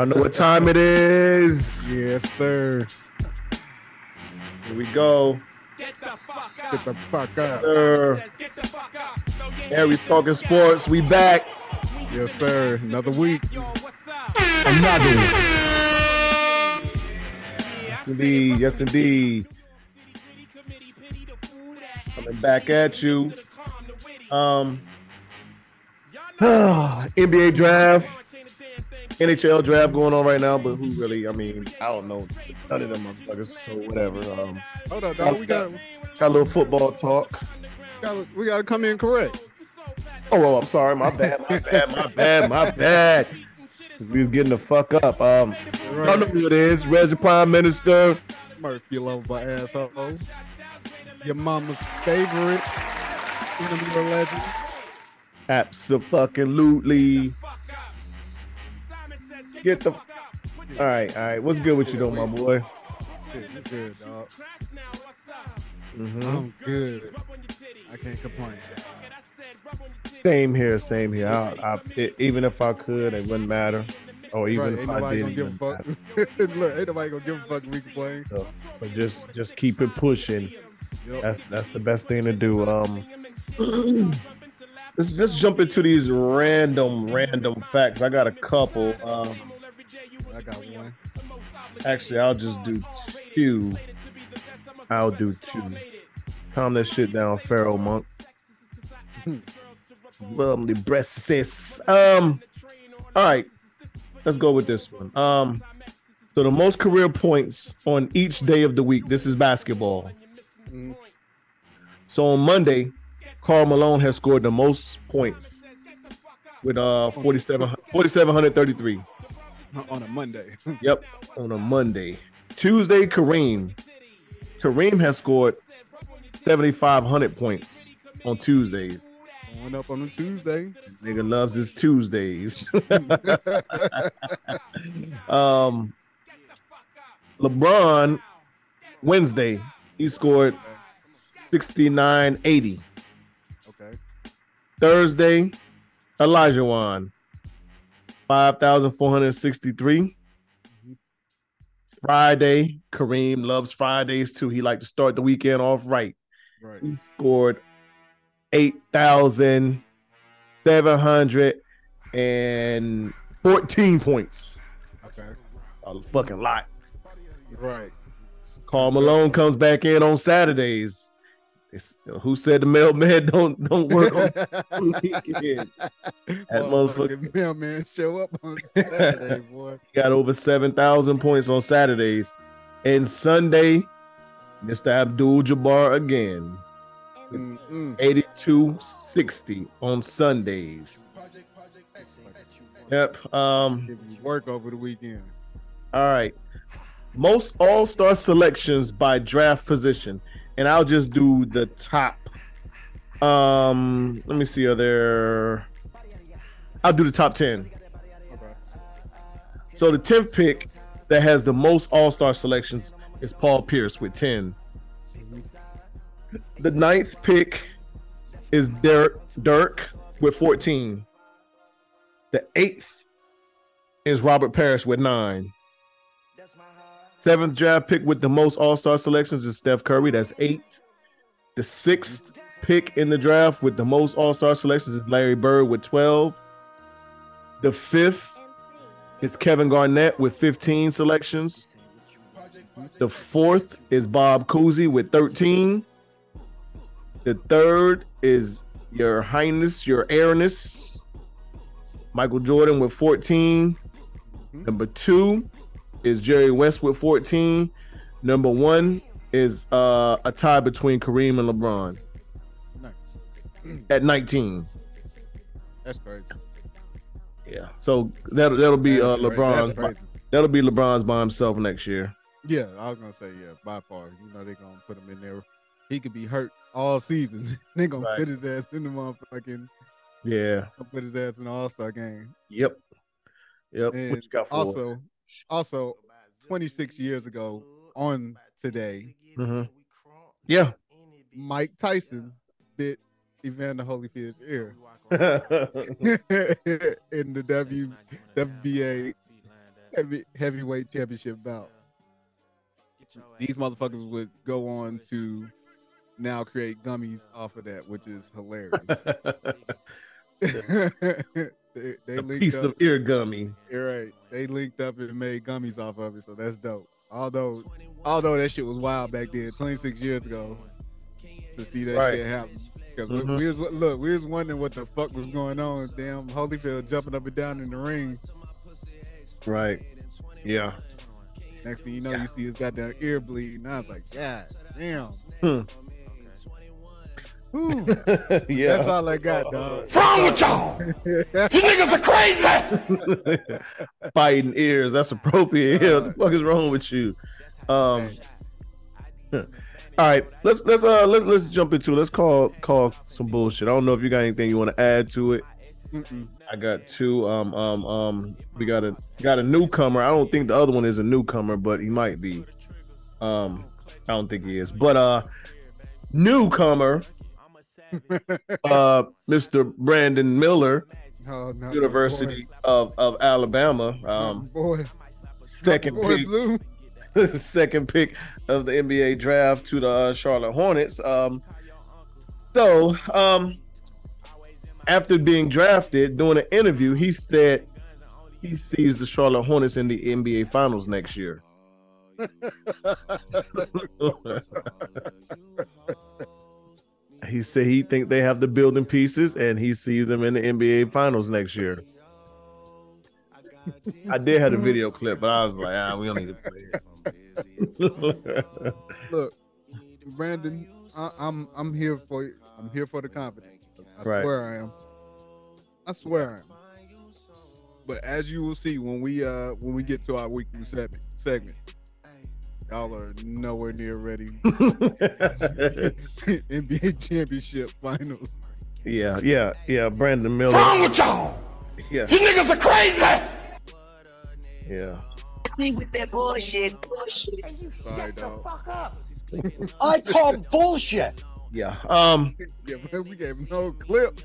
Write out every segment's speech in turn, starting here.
Y'all know what time it is. Yes, sir. Here we go. Get the fuck up. Sir. Aries Talking Sports. We back. Yes, sir. Another week. Another one. Yes, indeed. Yes, indeed. Coming back at you. Um, NBA draft, NHL draft going on right now, but who really? I mean, I don't know. None of them motherfuckers. So whatever. Um, Hold on, dog. We got, got a little football talk. got we got to come in correct. Oh, oh, I'm sorry. My bad. My bad. My bad. My bad. We was getting the fuck up. Um, y'all know who it is. Reggie Prime Minister. Murph, you lovable asshole. Your mama's favorite. Cinema legend. Absolutely. Get the. All right, all right. What's good with you, though, my boy? Good, good, dog. Mhm. I'm good. I can't complain. Same here, same here. I, I, it, even if I could, it wouldn't matter. Or even Right, if I didn't. give a fuck. Look, ain't nobody gonna give a fuck we complain. So, so just, just keep it pushing. Yep. That's that's the best thing to do. Um, let's just jump into these random, random facts. I got a couple. Um, I got one. actually, I'll just do two. I'll do two. Calm that shit down, Pharaoh monk. well, the breast says. Um, all right, let's go with this one. Um, so the most career points on each day of the week. This is basketball. Mm. So on Monday, Karl Malone has scored the most points with uh 47 4733. On a Monday. Yep, on a Monday. Tuesday, Kareem. Kareem has scored 7,500 points on Tuesdays. Going up on a Tuesday. Nigga loves his Tuesdays. um, LeBron, Wednesday, he scored 6980. Okay. Thursday, Olajuwon, 5,463. Mm-hmm. Friday, Kareem loves Fridays too. He like to start the weekend off right. Right. He scored 8,714 points. Okay. A fucking lot. Right. Karl Malone comes back in on Saturdays. It's, who said the mailman don't don't work on weekends? That motherfucker- mailman show up on Saturday, boy. He got over 7,000 points on Saturdays. And Sunday, Mr. Abdul Jabbar again. 8260 on Sundays. Yep. Um, work over the weekend. all right. Most all-star selections by draft position. And I'll just do the top. Um, let me see. Are there I'll do the top 10. Okay. So the 10th pick that has the most all-star selections is Paul Pierce with 10. The ninth pick is Dirk, Dirk with 14. The eighth is Robert Parish with nine. Seventh draft pick with the most all-star selections is Steph Curry. That's eight. The sixth pick in the draft with the most all-star selections is Larry Bird with 12. The fifth is Kevin Garnett with 15 selections. The fourth is Bob Cousy with 13. The third is Your Highness, Your Airness. Michael Jordan with 14. Mm-hmm. Number two is Jerry West with 14. Number one is uh, a tie between Kareem and LeBron Nice. at 19. That's crazy. Yeah. So that'll that'll be uh, LeBron's that'll be LeBron's by himself next year. Yeah, I was gonna say yeah, by far. You know they're gonna put him in there. He could be hurt all season. they gonna Right. put his ass in the motherfucking Yeah. put his ass in the All Star game. Yep. Yep. And what got for also, also, 26 years ago on today, Mhm. Yeah. Mike Tyson bit Evander Holyfield's ear in the W WBA heavy, heavyweight championship bout. These motherfuckers would go on to now create gummies off of that, which is hilarious. they they a linked piece up, of ear gummy. you're right. They linked up and made gummies off of it, so that's dope. Although, although that shit was wild back then, 26 years ago, to see that Right. shit happen. Because Mhm. we was look, we was wondering what the fuck was going on. Damn, Holyfield jumping up and down in the ring. Right. Yeah. Next thing you know, you see his goddamn ear bleeding. I was like, God damn. Hmm. Whew. yeah. That's all I got, dog. wrong with y'all? You niggas are crazy. Biting ears. That's appropriate. Yeah, what the fuck is wrong with you? Um all right, let's let's uh let's let's jump into it. let's call call some bullshit. I don't know if you got anything you want to add to it. Mm-mm. I got two. Um, um, um. We got a got a newcomer. I don't think the other one is a newcomer, but he might be. Um, I don't think he is. But uh, newcomer, uh, Mr. Brandon Miller, Oh, no, University of of Alabama. Um, boy, second boy, pick, blue. second pick of the NBA draft to the uh, Charlotte Hornets. Um, so um, after being drafted, doing an interview, he said he sees the Charlotte Hornets in the NBA Finals next year. he said he think they have the building pieces, and he sees them in the NBA Finals next year. I did have a video clip, but I was like, ah, we don't need to play it. Look, Brandon, I, I'm I'm here for you. I'm here for the confidence. I Right. swear I am. I swear I am. But as you will see when we uh when we get to our weekly segment, segment y'all are nowhere near ready. NBA championship finals. yeah, yeah, yeah. Brandon Miller. What's Wrong with y'all? Yeah, You niggas are crazy. yeah. me with that bullshit. Bullshit. Sorry, dog. I call bullshit. Yeah. Um. Yeah, man, we gave no clip.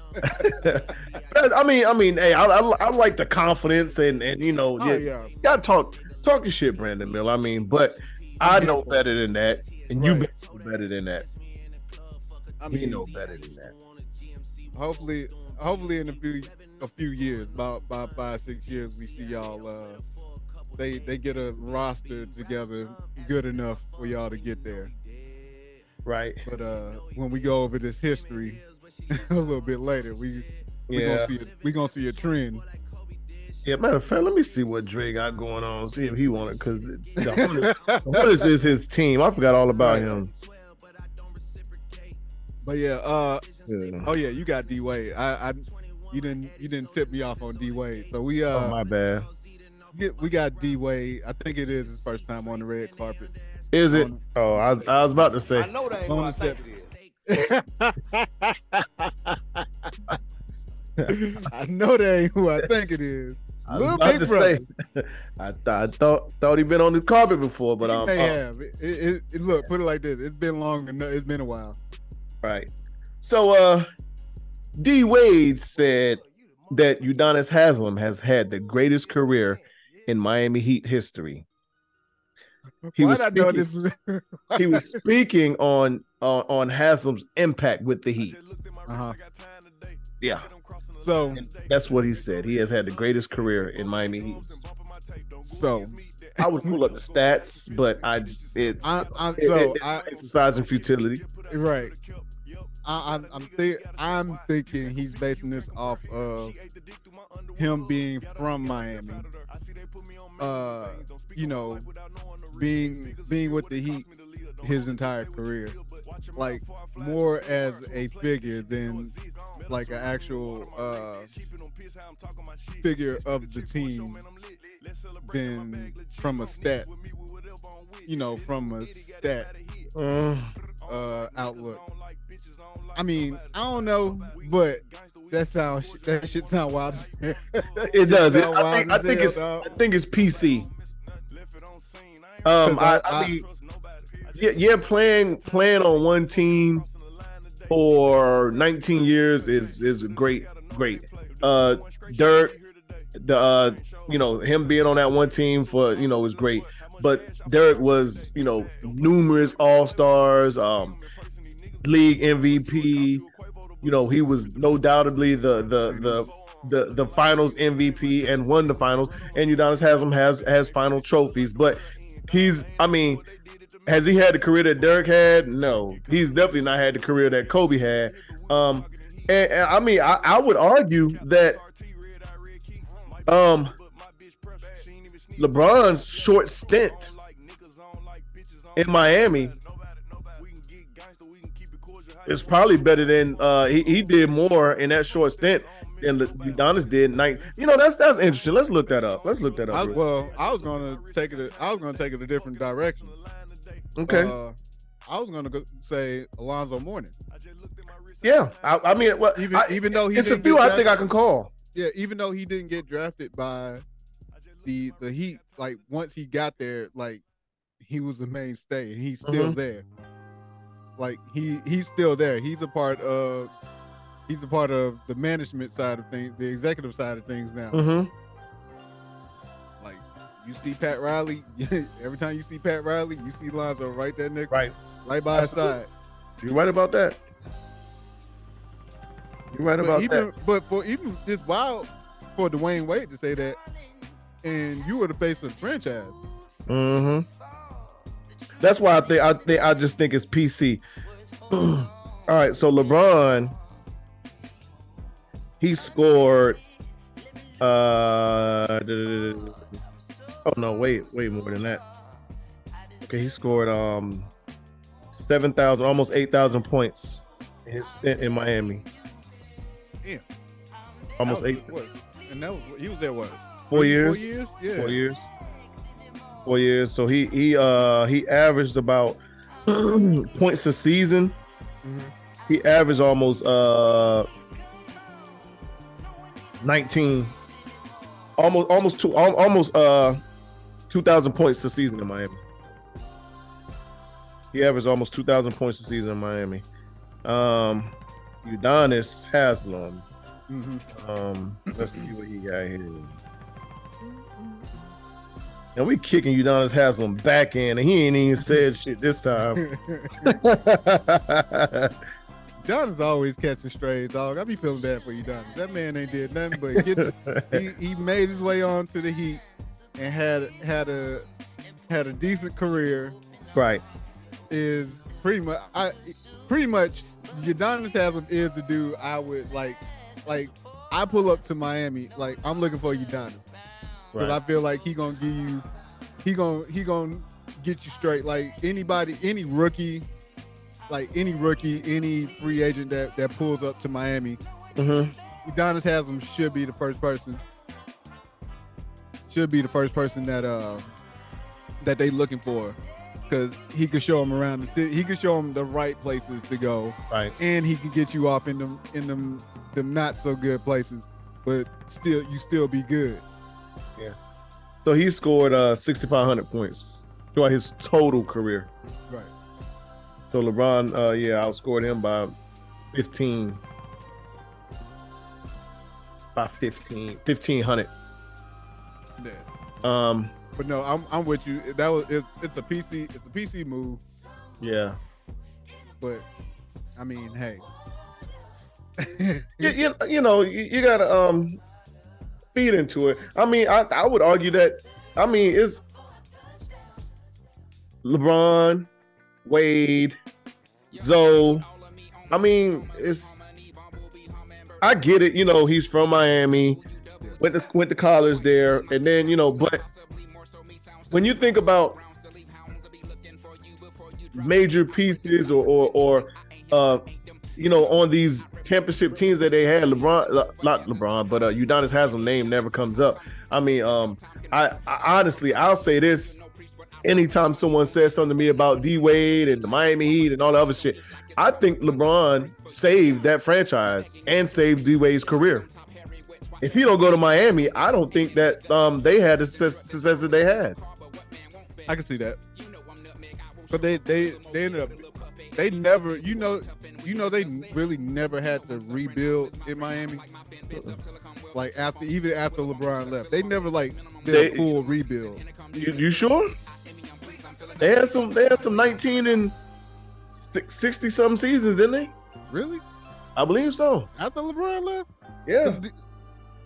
I mean, I mean, hey, I, I, I like the confidence and and you know, Oh yeah, yeah. gotta talk talk your shit, Brandon Miller. I mean, but I know better than that, and you Right. know better than that. I We mean, know better than that. hopefully, hopefully in a few a few years, about about five six years, we see y'all. Uh, they they get a roster together good enough for y'all to get there. Right. But uh, when we go over this history a little bit later, we we Yeah. gonna see a, we gonna see a trend. Yeah. Matter of fact, let me see what Dre got going on. See if he wanted because the, the Hornets, is his team. I forgot all about Right. him. But yeah, uh, Yeah. oh yeah, you got D Wade. I, I you didn't you didn't tip me off on D Wade. So we uh oh my bad. we got D Wade. I think it is his first time on the red carpet. Is it? On- Oh, I was, I was about to say. I know that ain't what I think it is. I know that ain't who I think it is. I was about to Brother. say. I, th- I thought thought he'd been on the carpet before, but um, may uh, have. It, it, it- look, put it like this. It's been long enough. It's been a while. Right. So uh D Wade said that Udonis Haslem has had the greatest career in Miami Heat history. He Why was did I know speaking- this was? He was speaking on on, on Haslem's impact with the Heat. uh-huh. Yeah, So, and that's what he said. He has had the greatest career in Miami Heat. so I would pull up the stats, but I it's I, I'm it- so it- it's I exercising futility. right. I, I'm I'm, think, I'm thinking he's basing this off of him being from Miami. Uh, you know, being being with the Heat his entire career, like more as a figure than like an actual uh figure of the team than from a stat. You know, from a stat Mm, uh outlook. I mean, I don't know, but that sounds that shit sound wild. it does. It, I think, I think it's. I think it's PC. Um, I, I- I I- mean, yeah, yeah, playing playing on one team for 19 years is is great, great. Uh, Dirk, the uh, you know him being on that one team for you know was great, but Dirk was you know numerous All Stars, um, league MVP. You know he was no doubtably the the the the the finals MVP and won the finals. And Udonis Haslem has has final trophies, but he's I mean, has he had the career that Dirk had? No, he's definitely not had the career that Kobe had. Um, and, and I mean, I, I would argue that um LeBron's short stint in Miami is probably better than uh he, he did more in that short stint than Le- Udonis did. Night, you know that's that's interesting. Let's look that up. Let's look that up. I, well, I was gonna take it. A, I was gonna take it a different direction. Okay. Uh, I was gonna go say Alonzo Mourning. Yeah, I, I mean, well, Even I- even though he it's a few get I think I can call. yeah, even though he didn't get drafted by the the Heat, like once he got there, like he was the mainstay, and he's still Mhm. there. Like he he's still there. He's a part of he's a part of the management side of things, the executive side of things now. Mm-hmm. You see Pat Riley, every time you see Pat Riley, you see Lonzo right there next, Right, right by his side. you're right about that. You're right But about even that. but for even it's wild for Dwyane Wade to say that, and you were the face of the franchise. Mm-hmm. That's why I think I think I just think it's PC. All right, so LeBron, he scored. Uh, oh no, wait, way more than that. Okay, he scored um seven thousand, almost eight thousand points in his stint in Miami. Yeah, Almost was- eight, What? And that was he was there what? four years. Four years. Yeah. four years four years so he he uh he averaged about points a season Mhm. he averaged almost uh 19 almost almost two almost uh 2000 points a season in miami he averaged almost 2000 points a season in miami um udonis haslem Mhm. um, let's see what he got here. And we kicking Udonis Haslem back in, and he ain't even said shit this time. Don is always catching strays, dog. I be feeling bad for you, Don. That man ain't did nothing but get. he, he made his way on to the Heat and had had a had a decent career. right. Is pretty much I pretty much Udonis Haslem is the dude I would like like I pull up to Miami like I'm looking for Udonis. Because I feel like he gonna give you, he gonna he gonna get you straight. Like anybody, any rookie, like any rookie, any free agent that that pulls up to Miami, Mm-hmm. Udonis Haslem should be the first person. Should be the first person that uh that they looking for, because he could show them around the city. He could show them the right places to go, Right. and he can get you off in them in them them not so good places, but still you still be good. Yeah. So he scored uh 6,500 points throughout his total career. Right. So LeBron, uh, yeah, outscored him by 15. By 15, 1,500. Yeah. Um, But no, I'm I'm with you. That was it, it's a PC it's a PC move, yeah. but I mean, hey. you, you, you know you, you gotta um feed into it i mean I, I would argue that i mean it's lebron wade zoe I mean, it's I get it. You know, he's from Miami, went to went to college there, and then you know, but when you think about major pieces or or, or uh, you know, on these championship teams that they had, LeBron, not LeBron, but uh, Udonis Haslem name never comes up. I mean, um, I, I honestly, I'll say this: anytime someone says something to me about D Wade and the Miami Heat and all the other shit, I think LeBron saved that franchise and saved D Wade's career. If he don't go to Miami, I don't think that um, they had the success, success that they had. I can see that. But they they they ended up they never you know you know they really never had to rebuild in Miami. Like after even after LeBron left, they never like did a full rebuild. You, you sure? They had some. They had some nineteen and sixty some seasons, didn't they? Really? I believe so. After LeBron left? Yeah.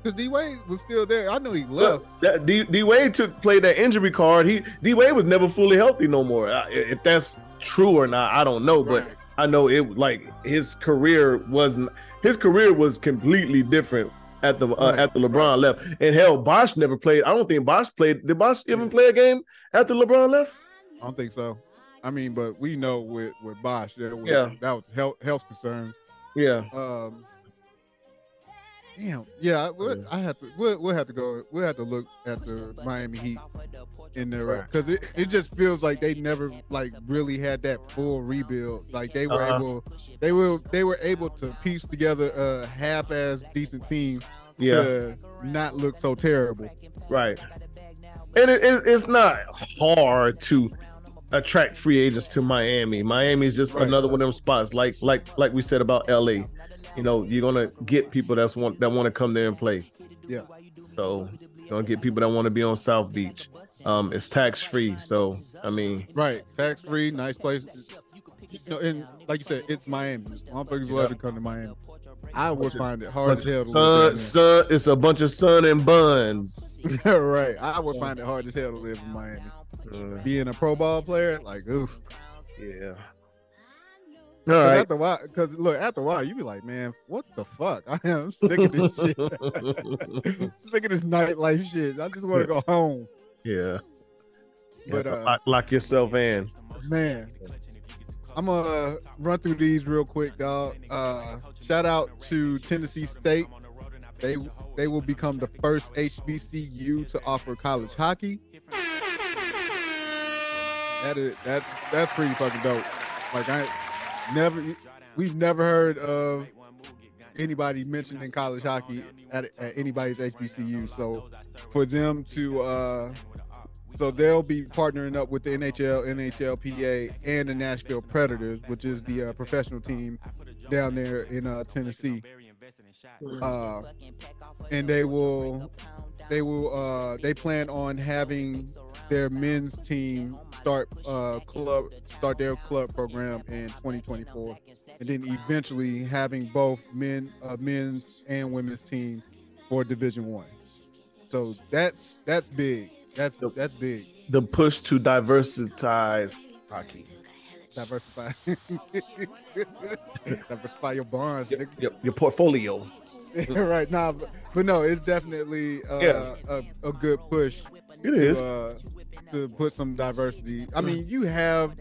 Because D Wade was still there. I know he left. Look, D, D Wade took played that injury card. He D Wade was never fully healthy no more. If that's true or not, I don't know. But I know it like his career wasn't. His career was completely different at the uh, Right, at the LeBron left. And hell, Bosh never played. I don't think Bosh played. Did Bosh even play a game after LeBron left? I don't think so. I mean, but we know with with Bosh, that was, Yeah. that was health health concerns. Yeah. Um, damn, yeah, I, we'll, I have to. We'll, we'll have to go. We'll have to look at the Miami Heat in there Right. because it, it just feels like they never like really had that full rebuild. Like they were Uh-huh. able, they were they were able to piece together a half-ass decent team Yeah. to not look so terrible. Right. And it, it, it's not hard to attract free agents to Miami. Miami is just Right. another one of them spots, like like like we said about LA. You know, you're gonna get people that's want that want to come there and play. Yeah. So you're gonna get people that want to be on South Beach. Um, it's tax free. So I mean, Right, tax free, nice place. You know, and like you said, it's Miami. Motherfuckers love to come to Miami. I would find it hard as hell to sun, live sun, it's a bunch of sun and buns. right, I would find it hard as hell to live in Miami. Uh, Being a pro ball player, like oof. yeah. Cause right. After a while, because look, after a while, you be like, man, what the fuck? I am sick of this shit. sick of this nightlife shit. I just want to go home, yeah. But, uh, lock, lock yourself in. man. I'm gonna run through these real quick, dog. Uh, shout out to Tennessee State. They they will become the first HBCU to offer college hockey. That is that's that's pretty fucking dope. Like I never we've never heard of anybody mentioned in college hockey at, at anybody's HBCU. So for them to uh so they'll be partnering up with the NHL, NHLPA, and the Nashville Predators, which is the uh, professional team down there in uh, Tennessee. Uh, and they will, they will, uh, they plan on having their men's team start uh, club, start their club program in 2024, and then eventually having both men, uh, men's and women's team for Division One. So that's that's big. That's that's big. The push to diversitize hockey. Diversify. Diversify your bonds. Your, your, your portfolio. right now, but, but no, it's definitely uh, Yeah. a, a good push It to, is. uh, to put some diversity. I mean, you have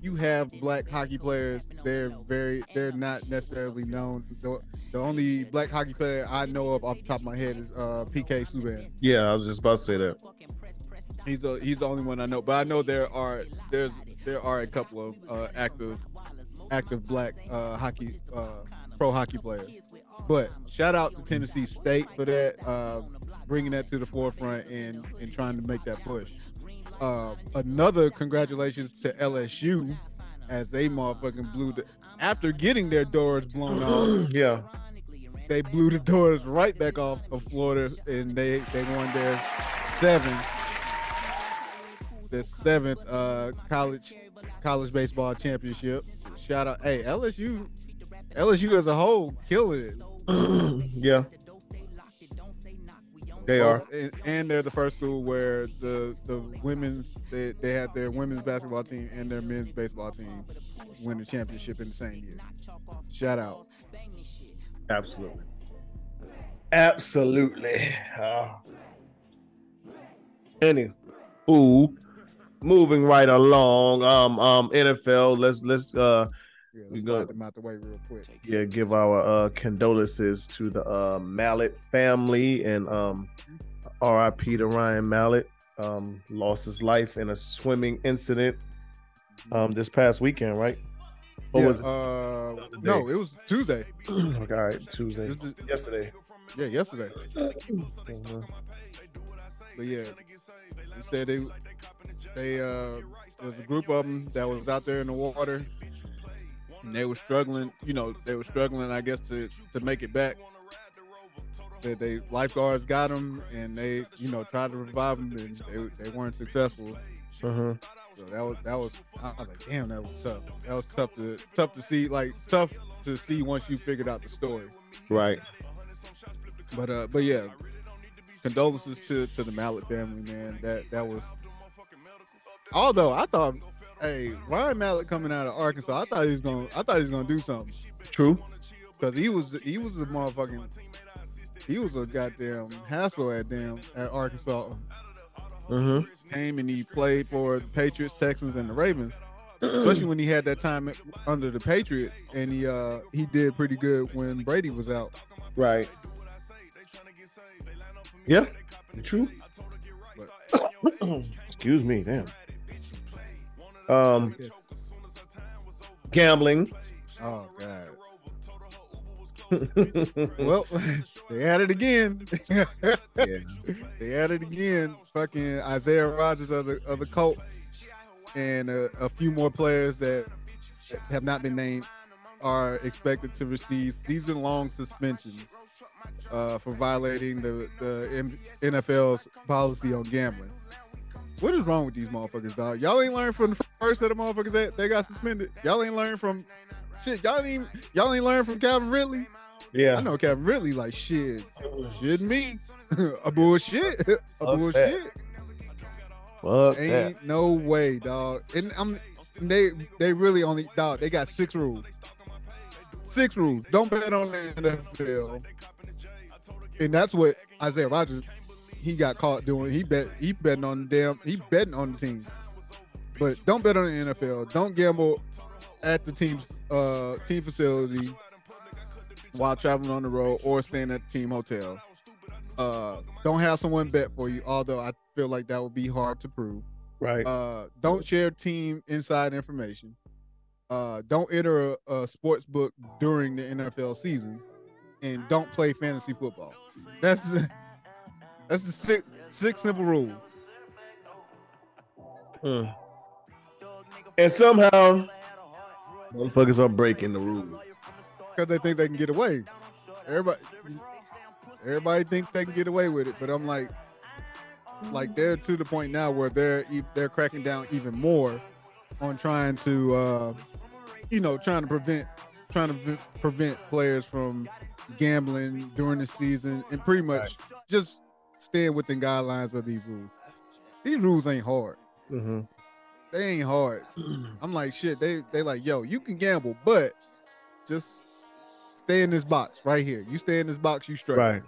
you have black hockey players. They're very they're not necessarily known. The, the only black hockey player I know of off the top of my head is uh, PK Subban. Yeah, I was just about to say that. He's the he's the only one I know, but I know there are there's there are a couple of uh, active active black uh, hockey uh, pro hockey players. But shout out to Tennessee State for that, uh, bringing that to the forefront and and trying to make that push. Uh, another congratulations to LSU as they motherfucking blew the after getting their doors blown off yeah. they blew the doors right back off of Florida, and they they won their seventh, their seventh uh, college college baseball championship. Shout out, hey LSU, LSU as a whole killing it. yeah. They are. and, and they're the first school where the the women's they, they had their women's basketball team and their men's baseball team win the championship in the same year. Shout out. Absolutely. Absolutely. Uh, any ooh, moving right along. Um, um, NFL. Let's let's uh Yeah, We let's go- them out the way real quick. yeah give our uh condolences to the uh Mallet family and um R.I.P. to Ryan Mallet. Um, lost his life in a swimming incident um this past weekend, right? Or yeah, was it? uh, no, it was Tuesday. okay, all right, Tuesday. It was the- Yesterday. yeah, yesterday. Mhm. But yeah, they said they they uh there was a group of them that was out there in the water, and they were struggling. You know, they were struggling, I guess, to to make it back. Said they lifeguards got them, and they you know tried to revive them, and they they weren't successful. Mhm. So that was that was I was like, damn, that was tough. That was tough to tough to see, like tough to see once you figured out the story. Right. But uh, but yeah, condolences to to the Mallet family, man. That that was. Although I thought, hey, Ryan Mallet coming out of Arkansas, I thought he was gonna, I thought he was gonna do something True. because he was he was a motherfucking, he was a goddamn hassle at damn at Arkansas. Mm-hmm. Came and he played for the Patriots, Texans, and the Ravens. Especially when he had that time under the Patriots, and he uh he did pretty good when Brady was out. Right. Yeah. True. Excuse me, damn. Um, gambling. Oh God. Well, they had it again. yeah. they had it again. Fucking Isaiah Rogers of the of the Colts, and a, a few more players that have not been named are expected to receive season-long suspensions uh, for violating the the NFL's policy on gambling. What is wrong with these motherfuckers, dog? Y'all ain't learned from the first set of motherfuckers that they got suspended. Y'all ain't learned from shit. Y'all ain't y'all ain't learned from Calvin Ridley. Yeah, I know Calvin Ridley like shit. Shit me. a bullshit. a Fuck bullshit. Fuck that. Ain't no way, dog. And I'm they they really only dog, they got six rules. Six rules. Don't bet on the NFL. And that's what Isaiah Rogers he got caught doing. He bet he betting on the damn he betting on the team. But don't bet on the NFL. Don't gamble at the team's uh team facility while traveling on the road or staying at the team hotel. Uh don't have someone bet for you, although I feel like that would be hard to prove. Right. Uh, don't share team inside information. Uh, don't enter a, a sports book during the NFL season, and don't play fantasy football. That's that's the six six simple rules. Mm. And somehow, motherfuckers are breaking the rules. because they think they can get away. Everybody, everybody thinks they can get away with it, but I'm like, like they're to the point now where they're they're cracking down even more on trying to, uh, you know, trying to prevent trying to pre- prevent players from gambling during the season and pretty much just staying within guidelines of these rules. These rules ain't hard. Mm-hmm. They ain't hard. I'm like shit. They they like yo, you can gamble, but just stay in this box right here. You stay in this box, you straight. Right.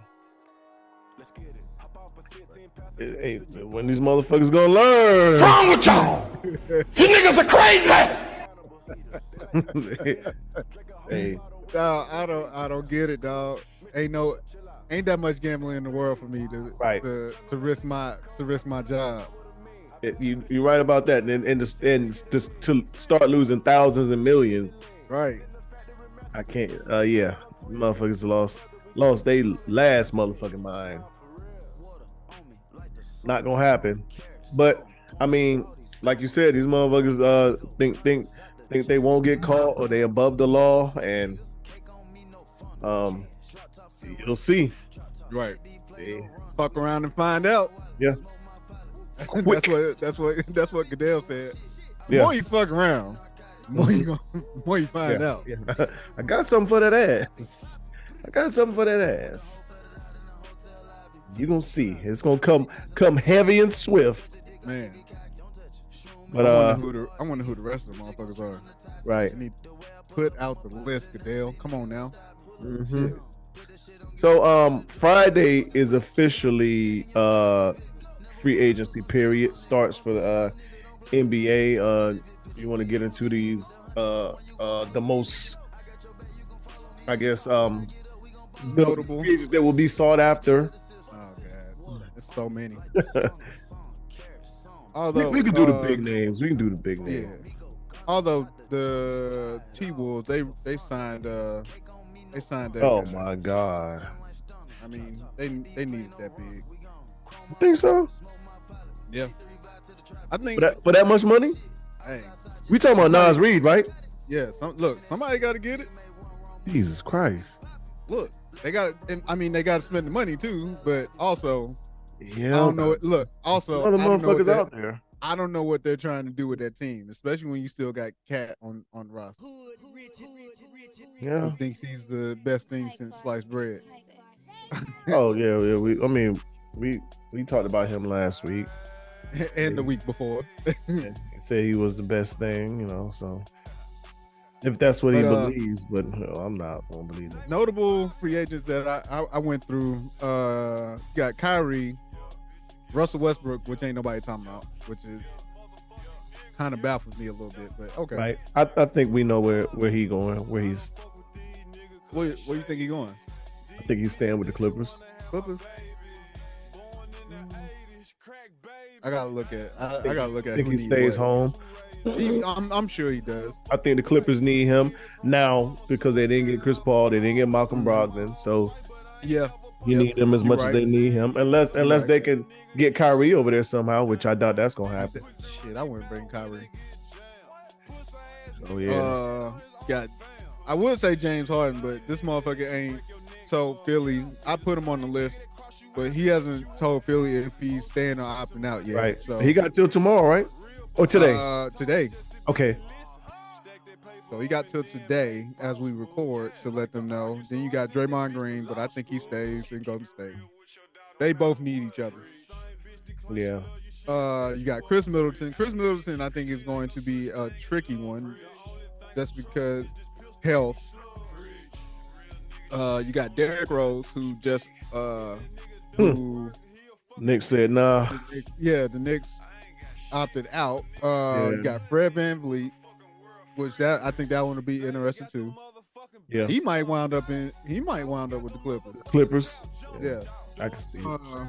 Hey, when these motherfuckers gonna learn? wrong with y'all? You niggas are crazy. hey, Dawg, I don't I don't get it, dog. Ain't no ain't that much gambling in the world for me to Right. to, to risk my to risk my job. it- you you're right about that, and and, just, and just to start losing thousands and millions, Right. I can't. Uh, yeah, motherfuckers lost lost they last motherfucking mind. Not gonna happen. But I mean, like you said, these motherfuckers uh think think think they won't get caught or they above the law, and um, you'll see. Right. They- Fuck around and find out. Yeah. that's what that's what that's what Goodell said. The Yeah. more you fuck around, the more you gonna, more you find yeah, out. yeah. I got something for that ass. I got something for that ass. You're gonna see. It's gonna come come heavy and swift. Man, But I uh wonder who the I wonder who the rest of the motherfuckers are. right. Put out the list, Goodell. Come on now. Mhm. So um Friday is officially uh free agency period starts for the uh NBA. Uh you want to get into these uh uh the most I guess um Notable. that will be sought after. Oh god, there's so many. we, Although we can do the uh, big names. We can do the big names. Yeah. Although the T Wolves, they they signed uh they signed that. Oh guy. my god. I mean, they they needed that big. You think so? Yeah. I think. For that for that much money? hey, We talking about Naz Reid, right? yeah. Some look. Somebody got to get it. Jesus Christ. Look, they got. I mean, they got to spend the money too. But also, Yeah. I don't know. What, look, also, Other I know what motherfuckers out there. I don't know what they're trying to do with that team, especially when you still got KAT on on the roster. Yeah. Who thinks he's the best thing since sliced bread? Oh yeah, yeah. We I mean we we talked about him last week. and the week before. He said he was the best thing, you know, so if that's what he uh, believes, but no, I'm not gonna believe it. Notable free agents that I, I, I went through uh got Kyrie, Russell Westbrook, which ain't nobody talking about, which is kind of baffles me a little bit, but okay. Right. I, I think we know where where he going, where he's Where, where you think he going? I think he's staying with the Clippers. Clippers? Mm-hmm. I gotta look at. I, I gotta look I at. think he stays home. He- I'm, I'm sure he does. I think the Clippers need him now because they didn't get Chris Paul, they didn't get Malcolm Brogdon, so Yeah, you Yep, need them as you're much as they need him, unless You're unless right. they can get Kyrie over there somehow, which I doubt that's gonna happen. shit. I wouldn't bring Kyrie. So yeah, Uh, got. I would say James Harden, but this motherfucker ain't. So Philly, I put him on the list, but he hasn't told Philly if he's staying or opting out yet. right. So he got till tomorrow, right? Or today? Uh, today. okay. So he got till today as we record to let them know. Then you got Draymond Green, but I think he stays in Golden State. They both need each other. Yeah. Uh, you got Khris Middleton. Khris Middleton, I think, is going to be a tricky one, just because health. Uh, you got Derrick Rose, who just uh, who Nick said, "Nah." yeah, the Knicks opted out. Uh, Yeah. you got Fred VanVleet, which that I think that one will be interesting too. Yeah. He might wound up in. He might wound up with the Clippers. Clippers. Yeah. I can see. Uh,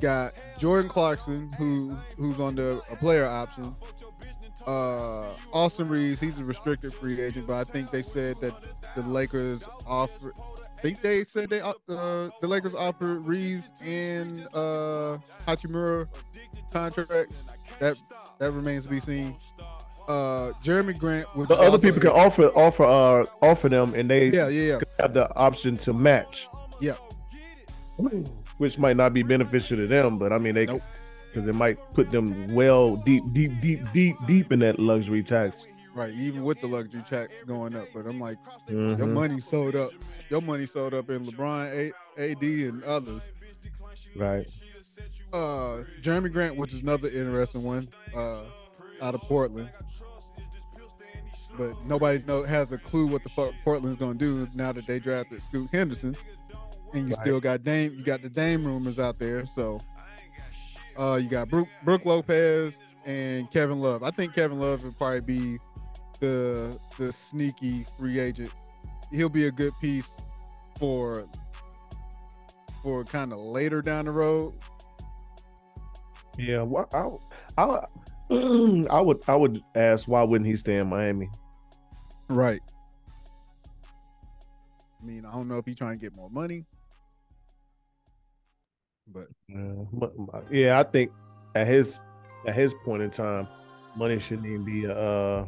got Jordan Clarkson, who who's on the a player option. Uh, Austin Reaves, he's a restricted free agent, but I think they said that the Lakers offer. I think they said they uh, the Lakers offered Reaves and uh Hachimura contracts. That that remains to be seen. Uh, Jerami Grant, But other people can offer offer uh offer them, and they Yeah, yeah, yeah. have the option to match. Yeah. Which might not be beneficial to them, but I mean they Nope. because it might put them well deep, deep, deep, deep, deep in that luxury tax. Right, even with the luxury tax going up, but I'm like, Mhm. your money sold up. Your money sold up in LeBron, A- AD, and others. Right. Uh, Jerami Grant, which is another interesting one, uh, out of Portland. But nobody know has a clue what the fuck Portland's gonna do now that they drafted Scoot Henderson, and you Right. still got Dame. You got the Dame rumors out there, so. Uh, you got Brook, Brook Lopez and Kevin Love. I think Kevin Love would probably be the the sneaky free agent. He'll be a good piece for for kind of later down the road. Yeah. Well, I, I, I would, I would ask why wouldn't he stay in Miami? Right. I mean, I don't know if he's trying to get more money, but Yeah, yeah, I think at his at his point in time, money shouldn't even be a. Uh,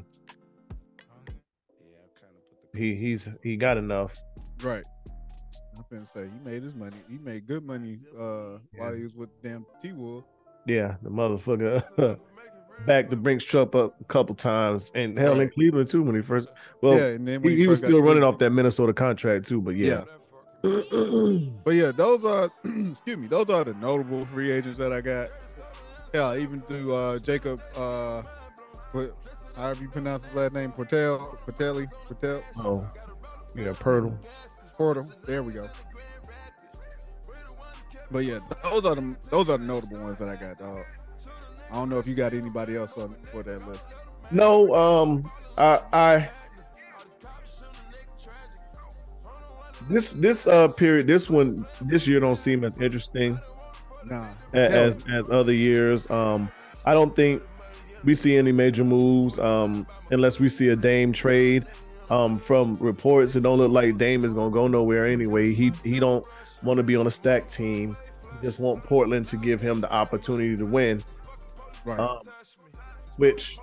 he he's he got enough. right. I'm gonna say he made his money. He made good money uh while he was with damn T Wolf. Yeah, the motherfucker back the Brinks truck up a couple times, and hell in Cleveland too when he first. Well, yeah, and then he, he was still running off that Minnesota contract too, but yeah, But yeah, those are excuse me, those are the notable free agents that I got. Yeah, even through uh Jacob uh what however you pronounce his last name, Portel, Portelli, Portel, oh, yeah, Purtle. Portal. There we go. But yeah, those are the those are the notable ones that I got, dog. I don't know if you got anybody else on for that list. No, um, I, I this this uh period, this one, this year don't seem as interesting Nah. as as other years. Um, I don't think we see any major moves um unless we see a Dame trade. Um, from reports, it don't look like Dame is gonna go nowhere anyway. He he don't want to be on a stack team. He just want Portland to give him the opportunity to win. Right. Um, which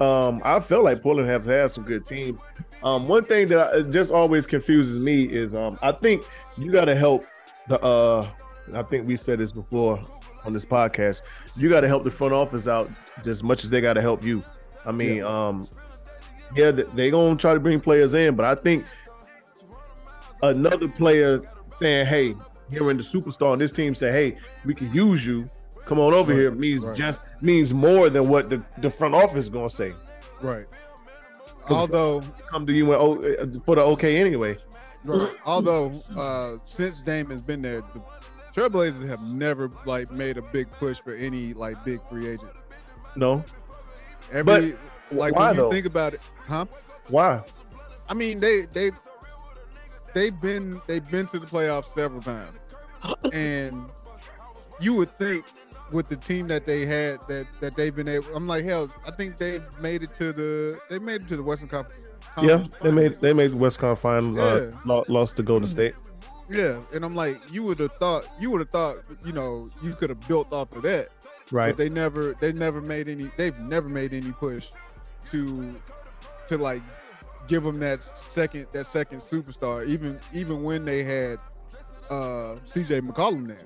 um, I feel like Portland have had some good teams. Um, one thing that I, just always confuses me is um, I think you got to help the. Uh, I think we said this before on this podcast. You got to help the front office out as much as they got to help you. I mean, um, yeah, th- they gonna try to bring players in, but I think another player saying, "Hey, here in the superstar on this team say, hey, we can use you. Come on over Right, here." Means right. just means more than what the, the front office is gonna say. right. Although Come to you and, for the okay anyway. Right. Although uh since Dame has been there, the Trailblazers have never like made a big push for any like big free agent. No, Every like why when you though? think about it, huh? why? I mean they they they've been they've been to the playoffs several times. And you would think with the team that they had that that they've been able I'm like hell, I think they made it to the they made it to the Western Conference. Yeah, they made they made the West Con final, uh, Yeah. lo- lost to Golden State. Yeah, and I'm like, you would have thought, you would have thought, you know, you could have built off of that, Right. but they never, they never made any, they've never made any push to, to like, give them that second, that second superstar, even, even when they had, uh, C.J. McCollum there.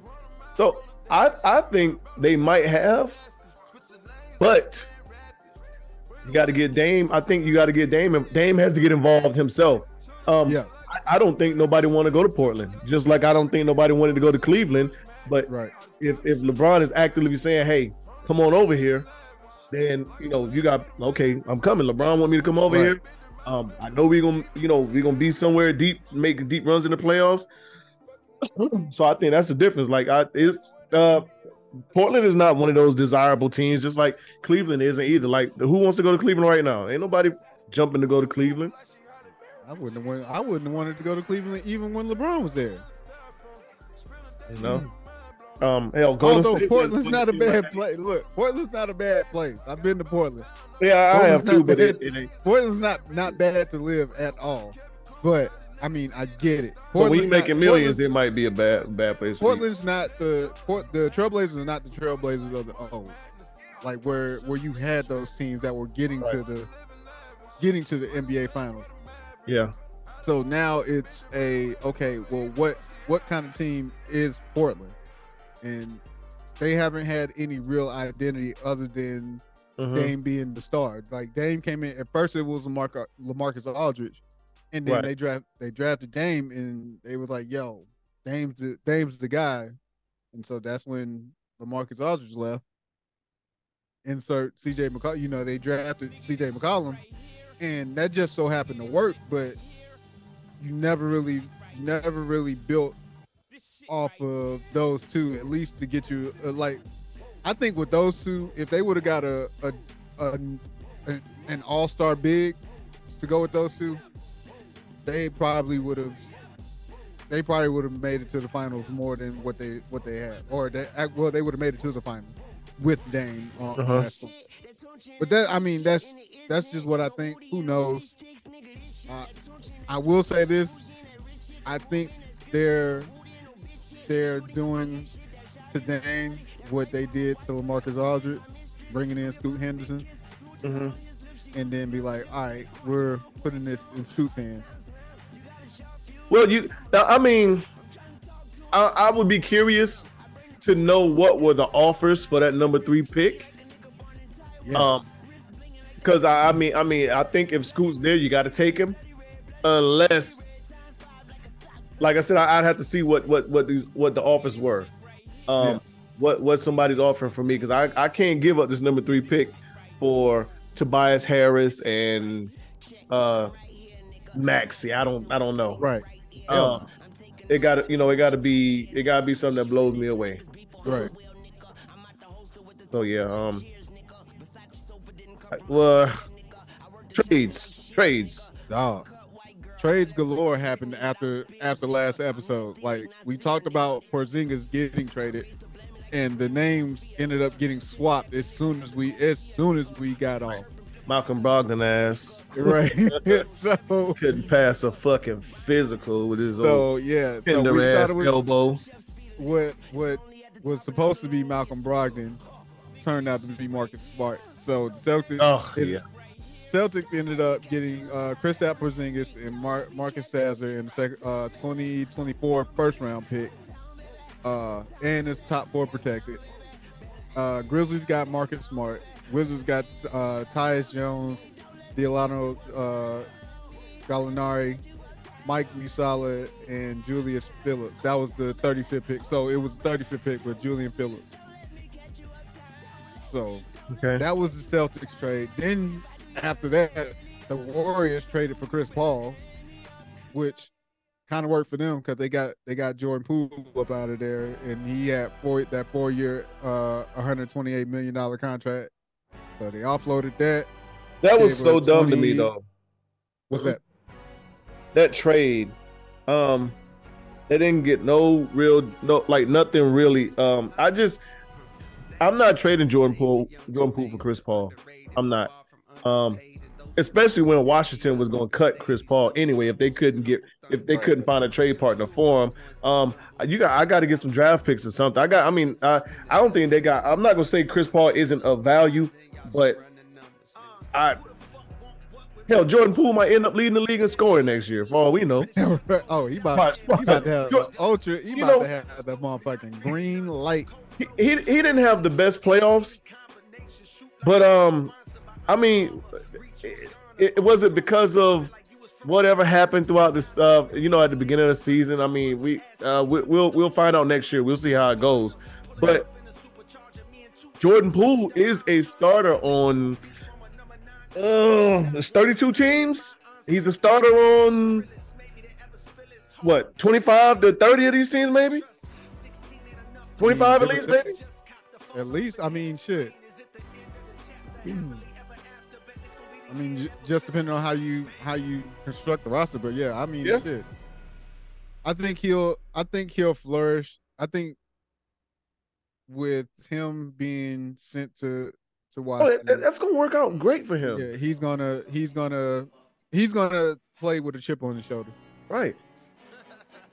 So I I think they might have, but you got to get Dame. I think you got to get Dame. Dame has to get involved himself. Um, Yeah, I, I don't think nobody want to go to Portland. Just like I don't think nobody wanted to go to Cleveland. But right, if if LeBron is actively saying, "Hey, come on over here," then you know you got okay. I'm coming. LeBron want me to come over Right. here. Um, I know we gonna you know we gonna be somewhere deep, making deep runs in the playoffs. so I think that's the difference. Like I, it's uh, Portland is not one of those desirable teams, just like Cleveland isn't either. Like who wants to go to Cleveland right now? Ain't nobody jumping to go to Cleveland. I wouldn't have wanted, I wouldn't have wanted to go to Cleveland even when LeBron was there. You know. Um, hell, Golden Although State Portland's wasn't a bad place. Look, Portland's not a bad place. I've been to Portland. Yeah, I have too, not but it, it ain't. Portland's not not bad to live at all. But I mean, I get it. But when Portland's you making millions, Portland's, it might be a bad bad place. For. Portland's not the Port, the Trailblazers are not the Trailblazers of the old. Like where where you had those teams that were getting to the getting to the NBA finals. Yeah, So now it's a okay. Well, what what kind of team is Portland? And they haven't had any real identity other than Mhm. Dame being the star. Like Dame came in at first, it was Lamarcus, Lamarcus Aldridge, and then Right. they draft they drafted Dame, and they was like, "Yo, Dame's the Dame's the guy," and so that's when Lamarcus Aldridge left. Insert C.J. McCollum. You know they drafted C.J. McCollum, and that just so happened to work, but you never really, never really built off of those two, at least to get you uh, like I think with those two, if they would have got a, a, a, a- an all star big to go with those two, they probably would have. They probably would have made it to the finals more than what they what they had, or they well they would have made it to the finals with Dame. On, on Uh-huh. that. But that I mean that's that's just what I think. Who knows? Uh, I will say this: I think they're they're doing to Dame what they did to Lamarcus Aldridge, bringing in Scoot Henderson, Mhm. and then be like, all right, we're putting this in Scoot's hands. Well, you. I mean, I, I would be curious to know what were the offers for that number three pick. Yes. Um, because I, I mean, I mean, I think if Scoot's there, you got to take him, unless like I said, I, would have to see what what what these what the offers were. Um, yeah. what what somebody's offering for me because I I can't give up this number three pick for Tobias Harris and uh Maxey. I don't I don't know. Right. Um, it got you know it got to be it got to be something that blows me away. Right. So yeah. Um. Well, trades, trades. Dog. Trades galore happened after after last episode. Like we talked about Porzingis getting traded, and the names ended up getting swapped as soon as we as soon as we got off. Malcolm Brogdon ass. Right. so couldn't pass a fucking physical with his so, old yeah, tender so ass was, elbow. What what was supposed to be Malcolm Brogdon turned out to be Marcus Smart. So the Celtics oh, yeah. Celtics ended up getting uh Kristaps Porzingis and Mar- Marcus Sasser in the second uh 2024 first round pick. Uh and it's top four protected. Uh Grizzlies got Marcus Smart. Wizards got uh, Tyus Jones, Delano uh, Gallinari, Mike Muscala, and Julius Phillips. That was the 35th pick. So it was the 35th pick with Julian Phillips. So okay. that was the Celtics trade. Then after that, the Warriors traded for Chris Paul, which kind of worked for them because they got they got Jordan Poole up out of there, and he had four that four year, uh, 128 million dollar contract. So they offloaded that. That was so dumb to me though. What's that? That trade. Um they didn't get no real no like nothing really. Um I just I'm not trading Jordan Poole Jordan Poole for Chris Paul. I'm not. Um especially when Washington was going to cut Chris Paul anyway if they couldn't get if they couldn't find a trade partner for him. Um, you got I got to get some draft picks or something. I got I mean uh, I don't think they got. I'm not going to say Chris Paul isn't of value, but I hell, Jordan Poole might end up leading the league in scoring next year. For all we know. oh, he about, he about to have ultra. He about know, to have the motherfucking green light. He, he he didn't have the best playoffs, but um, I mean, it, it was it because of whatever happened throughout this uh you know at the beginning of the season i mean we uh we, will we'll find out next year we'll see how it goes but Jordan Poole is a starter on uh, there's 32 teams. He's a starter on what 25 to 30 of these teams, maybe 25 at least, maybe. At least, I mean, shit. I mean, just depending on how you how you construct the roster, but yeah, I mean, yeah. shit. I think he'll I think he'll flourish. I think with him being sent to to Washington. Oh, that's gonna work out great for him. Yeah, he's gonna he's gonna he's gonna play with a chip on his shoulder. Right.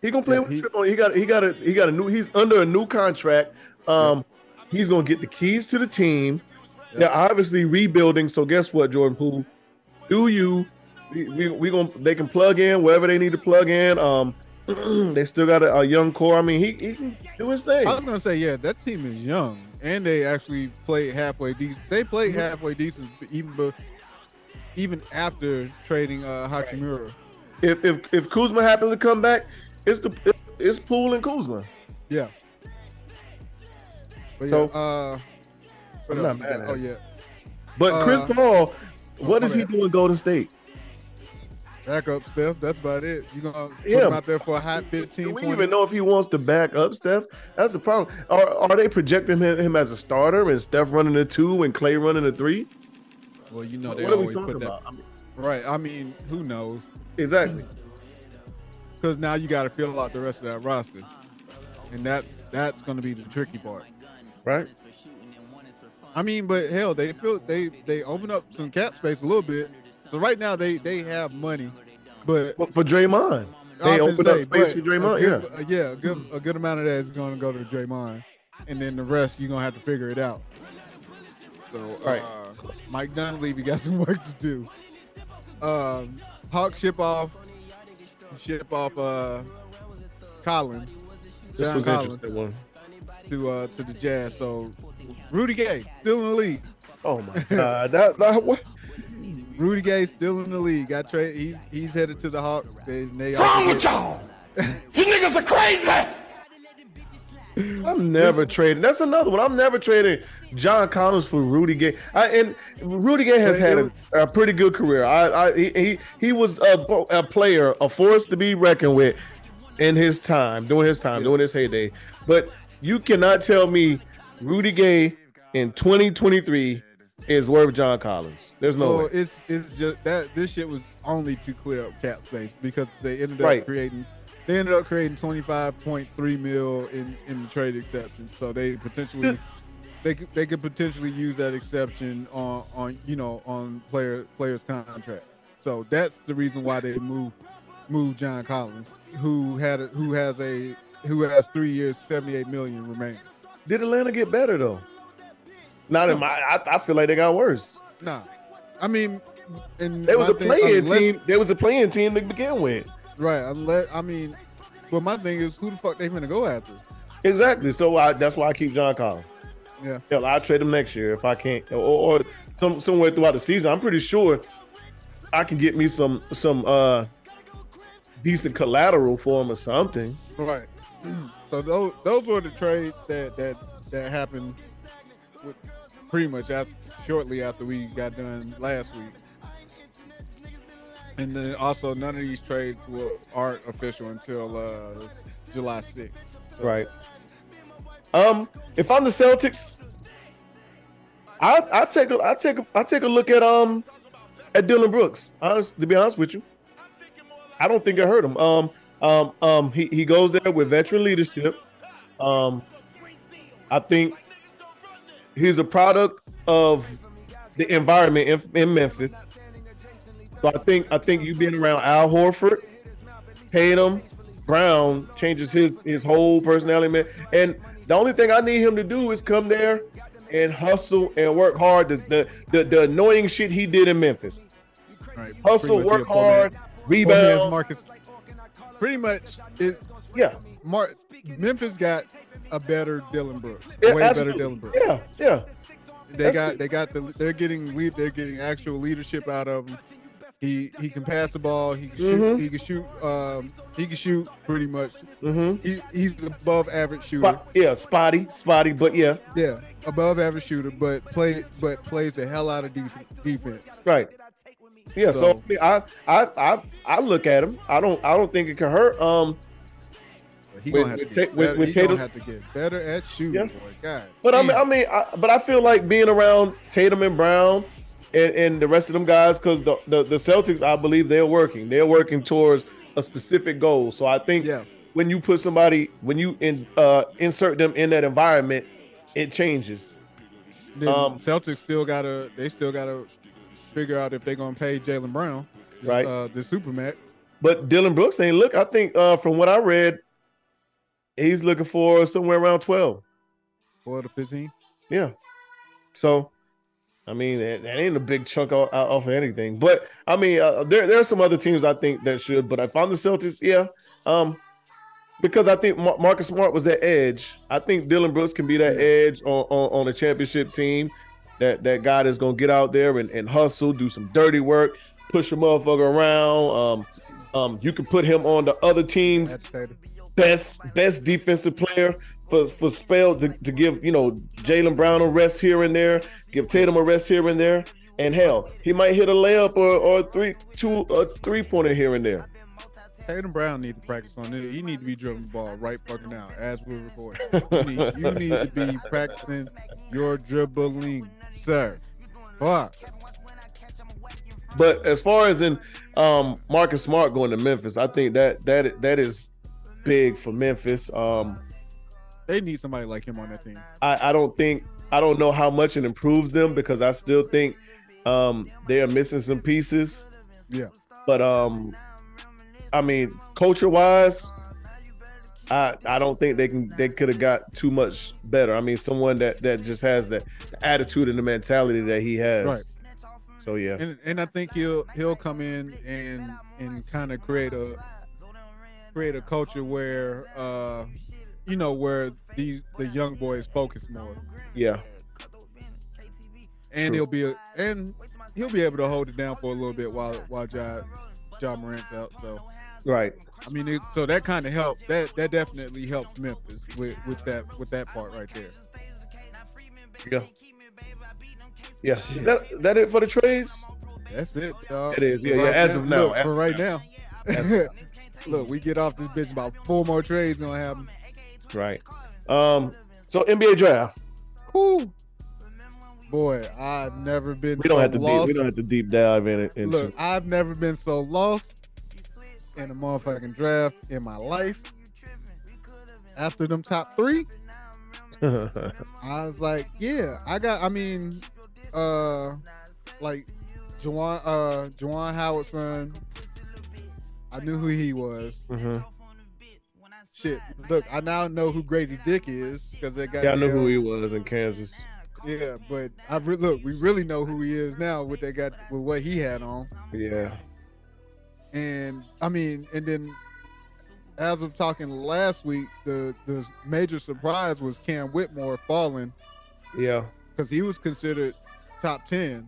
He gonna play yeah, with he, a chip on. He got he got a he got a new. He's under a new contract. Um, yeah. he's gonna get the keys to the team. Yeah. They're obviously rebuilding. So guess what, Jordan Poole? Do you? We, we, we gonna they can plug in wherever they need to plug in. Um, they still got a, a, young core. I mean, he, he can do his thing. I was gonna say, yeah, that team is young, and they actually played halfway decent. They played mm-hmm. halfway decent even be, even after trading uh, Hachimura. If if if Kuzma happens to come back, it's the it's Poole and Kuzma. Yeah. But yeah, so, uh, I'm not mad oh yeah. But Chris uh, Paul, what oh, he doing Golden State? Back up, Steph. That's about it. You gonna put yeah. him out there for a hot 15, Do we 20? even know if he wants to back up Steph? That's the problem. Are, are they projecting him, him as a starter and Steph running the two and Clay running the three? Well, you know they what always put that. I mean, right. I mean, who knows? Exactly. Because now you got to fill out the rest of that roster, and that that's going to be the tricky part. Right. I mean, but hell, they feel they they open up some cap space a little bit so right now they they have money, but for, for Draymond, they open say, up space for Draymond. Good, yeah, uh, yeah, a good a good amount of that is going to go to Draymond, and then the rest you're gonna have to figure it out. So, All right, uh, Mike Dunleavy got some work to do. Um, Hawk ship off, ship off uh, Collins. This was Collins, interesting one to uh to the Jazz. So Rudy Gay still in the league. Oh my god, that, that what? Rudy Gay still in the league. Got trade. He's he's headed to the Hawks. They, they Wrong with y'all? You niggas are crazy. I'm never trading. That's another one. I'm never trading John Collins for Rudy Gay. I, and Rudy Gay has had a, a pretty good career. I, I he, he he was a, a player, a force to be reckoned with in his time, during his time, during his heyday. But you cannot tell me Rudy Gay in 2023 is worth John Collins. There's no well, way. it's it's just that this shit was only to clear up cap space because they ended Right. up creating they ended up creating 25.3 mil in in the trade exception. So they potentially they could, they could potentially use that exception on on you know on player players contract. So that's the reason why they moved moved John Collins, who had a, who has a who has three years, 78 million remaining. Did Atlanta get better though? Not in my. I, I feel like they got worse. Nah, I mean, and There was a playing team. There was a playing team to begin with. Right. Unless I mean, well, my thing is, who the fuck they gonna go after? Exactly. So I, that's why I keep John Collins. Yeah. Hell, I'll trade him next year if I can't, or, or some somewhere throughout the season. I'm pretty sure I can get me some some uh decent collateral for him or something. Right. So those those were the trades that that that happened with pretty much after, shortly after we got done last week. And then also none of these trades were aren't official until uh July 6th. So, Right. Um, if I'm the Celtics, I I take a I take a I take a look at um at Dillon Brooks. Honest to be honest with you, I don't think it hurt him. Um um um he he goes there with veteran leadership. Um, I think he's a product of the environment in, in Memphis. So I think I think you being around Al Horford, Tatum, Brown changes his his whole personality, man. And the only thing I need him to do is come there and hustle and work hard. The the the, the annoying shit he did in Memphis. Right. Hustle, work be a poor hard, man- rebound. Marcus. Pretty much it Yeah, Mar- Memphis got a better Dillon Brooks. yeah, way absolutely. better Dillon Brooks. Yeah, yeah. They That's got it. they got the they're getting lead they're getting actual leadership out of him. He he can pass the ball. He can shoot. Mhm. He can shoot. Um, he can shoot pretty much. Mm-hmm. He, he's above average shooter. Spot, yeah, spotty, spotty, but yeah, Yeah, above average shooter, but play but plays the hell out of def- defense. right. Yeah, so, So- I, I I I look at him. I don't I don't think it can hurt. Um, He With- gonna have to with get with- better. with Tatum- have to get better at shooting. Yeah. Boy. God. But I mean. I mean, I, but I feel like being around Tatum and Brown and, and the rest of them guys, because the, the the Celtics, I believe they're working. They're working towards a specific goal. So I think yeah. when you put somebody, when you in, uh, insert them in that environment, it changes. Then Um, Celtics still gotta they still gotta figure out if they're gonna pay Jaylen Brown, Right. Uh, the supermax. But Dillon Brooks ain't look. I think uh, from what I read, he's looking for somewhere around twelve. Four to fifteen. Yeah. So, I mean, that, that ain't a big chunk off, off of anything. But I mean, uh, there there are some other teams I think that should. But I found the Celtics, yeah, um, because I think Marcus Smart was that edge. I think Dillon Brooks can be that edge on on, on a championship team. That that guy that's gonna get out there and, and hustle, do some dirty work, push a motherfucker around. Um, um, you can put him on the other team's best best defensive player for for spell to, to give you know Jaylen Brown a rest here and there, give Tatum a rest here and there, and hell, he might hit a layup or or three two a three pointer here and there. Tatum Brown need to practice on it. He need to be dribbling the ball right fucking now as we're recording. You need, you need to be practicing your dribbling, sir. Fuck. But as far as in um, Marcus Smart going to Memphis, I think that that that is big for Memphis. Um, They need somebody like him on that team. I, I don't think I don't know how much it improves them because I still think um, they are missing some pieces. Yeah. But um, I mean, culture wise, I I don't think they can they could have got too much better. I mean, someone that that just has the attitude and the mentality that he has. Right. So yeah, And and I think he'll he'll come in and and kind of create a create a culture where uh you know where these the young boys focus more. yeah, and True. he'll be a, and he'll be able to hold it down for a little bit while while Ja Ja Morant's out. So Right. I mean, it, so that kind of helps. That that definitely helps Memphis with with that with that part right there. Yeah. Yeah. That that it for the trades? That's it. dog. It is, yeah, yeah, right as of now, Look, as for right now. now. Look, we get off this bitch about four more trades gonna happen. Right. Um. So NBA draft. Whew. Boy, I've never been. We don't so have to deep, we don't have to deep dive in it. Into Look, I've never been so lost in the motherfucking draft in my life. After them top three, I was like, yeah, I got. I mean, uh, like Juwan, uh, Juwan Howard's son. I knew who he was. Mhm. Shit, look, I now know who Grady Dick is because they got. Yeah, I knew who he was in Kansas. Yeah, but I re- look, we really know who he is now. What they got with what he had on. Yeah. And I mean, and then as of talking last week, the the major surprise was Cam Whitmore falling Yeah. because he was considered top ten,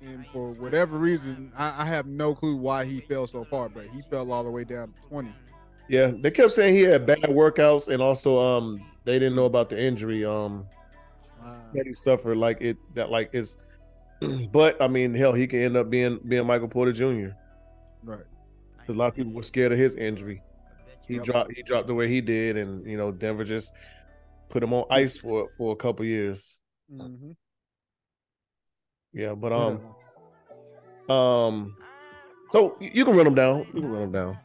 and for whatever reason, I, I have no clue why he fell so far, but he fell all the way down to twenty. Yeah. They kept saying he had bad workouts, and also um they didn't know about the injury um Uh, that he suffered. Like it that like it's. But I mean, hell, he can end up being being Michael Porter Jr. right. because a lot of people were scared of his injury. He Yep. dropped he dropped the way he did, and you know Denver just put him on ice for for a couple years. Mhm. Yeah, but um um, so you you can run them down. You can run them down.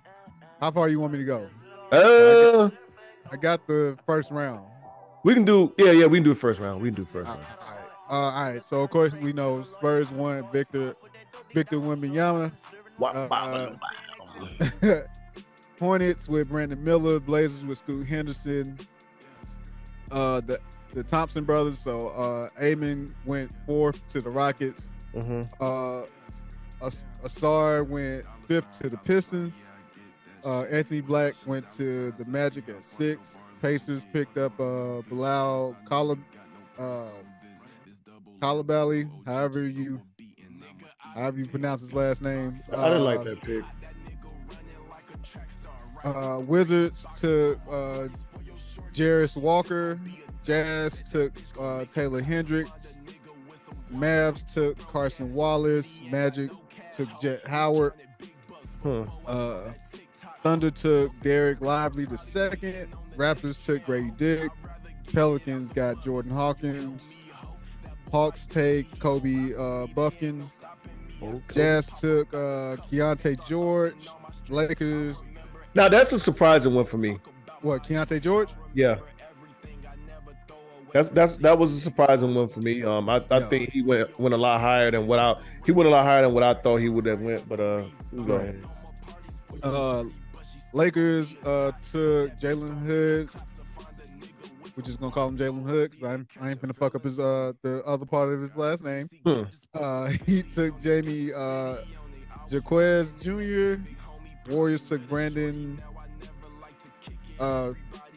How far you want me to go? Uh, I got the first round. we can do yeah yeah we can do first round. We can do first All round. right. Uh, all right. So of course we know Spurs won Victor Victor Wembanyama. Wow, Uh, uh. Hornets with Brandon Miller, Blazers with Scoot Henderson, uh, the the Thompson brothers. So uh, Amen went fourth to the Rockets. Mhm. Uh, As- Ausar went fifth to the Pistons. Uh, Anthony Black went to the Magic at six. Pacers picked up uh, Bilal Colab, uh, Coulibaly, however you however you pronounce his last name. I didn't like Uh, that pick. uh, Wizards took uh, Jarace Walker. Jazz took uh, Taylor Hendricks. Mavs took Cason Wallace. Magic took Jett Howard. Huh. Uh, Thunder took Dereck Lively the second. Raptors took Grady Dick. Pelicans got Jordan Hawkins. Hawks take Kobe uh, Bufkin. Okay. Jazz took uh, Keyonte George. Lakers, Now that's a surprising one for me. what? Keyonte George? Yeah. That's that's that was a surprising one for me. Um, I, I Yeah. think he went went a lot higher than what I he went a lot higher than what I thought he would have went. But uh, go ahead. Uh, Lakers uh, took Jalen Hood. We're just gonna call him Jalen because I'm I ain't gonna fuck up his uh the other part of his last name. Hmm. Uh, he took Jamie uh Jaquez Jr. Warriors took Brandon. Uh,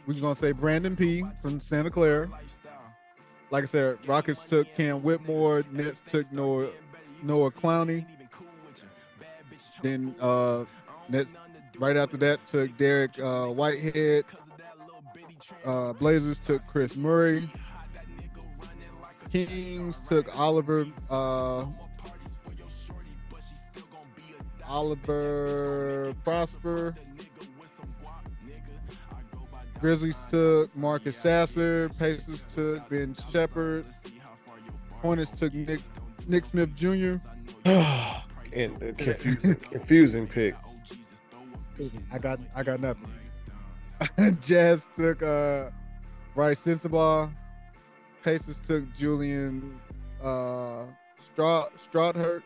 we're gonna say Brandon P from Santa Clara. Like I said, Rockets took Cam Whitmore. Nets took Noah Noah Clowney. Then uh, Nets right after that took Dariq uh, Whitehead. Uh, Blazers took Kris Murray. Kings took Oliver uh, Oliver Prosper. Grizzlies took Marcus Sasser. Pacers took Ben Sheppard. Hornets took Nick Nick Smith Jr. and uh, confusing, confusing pick. I got I got nothing. Jazz took uh Brice Sensabaugh. Pacers took Julian uh Stra Stroughurt.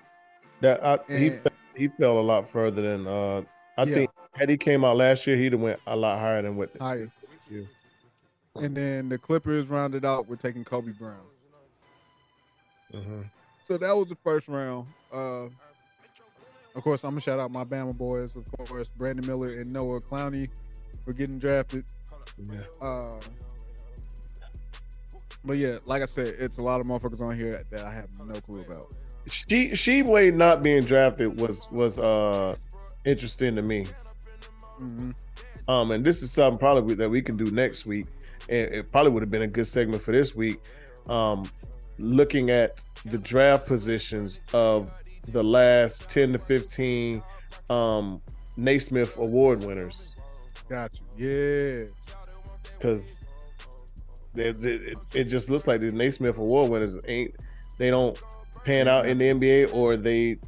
That I, he fell, he fell a lot further than uh. I Yeah. think had he came out last year, he'd have went a lot higher than what. higher. Yeah. And then the Clippers rounded out with taking Kobe Brown. Mhm. So that was the first round. Uh of course, I'm gonna shout out my Bama boys, of course, Brandon Miller and Noah Clowney for getting drafted. Yeah. Uh, but yeah, like I said, it's a lot of motherfuckers on here that I have no clue about. She Tshiebwe not being drafted was was uh interesting to me. Mhm. Um, and this is something probably that we can do next week. And it probably would have been a good segment for this week. Um, looking at the draft positions of the last 10 to 15 um Naismith award winners. Got you. Yeah. Because it, it, it just looks like the Naismith award winners ain't they don't pan out in the NBA or they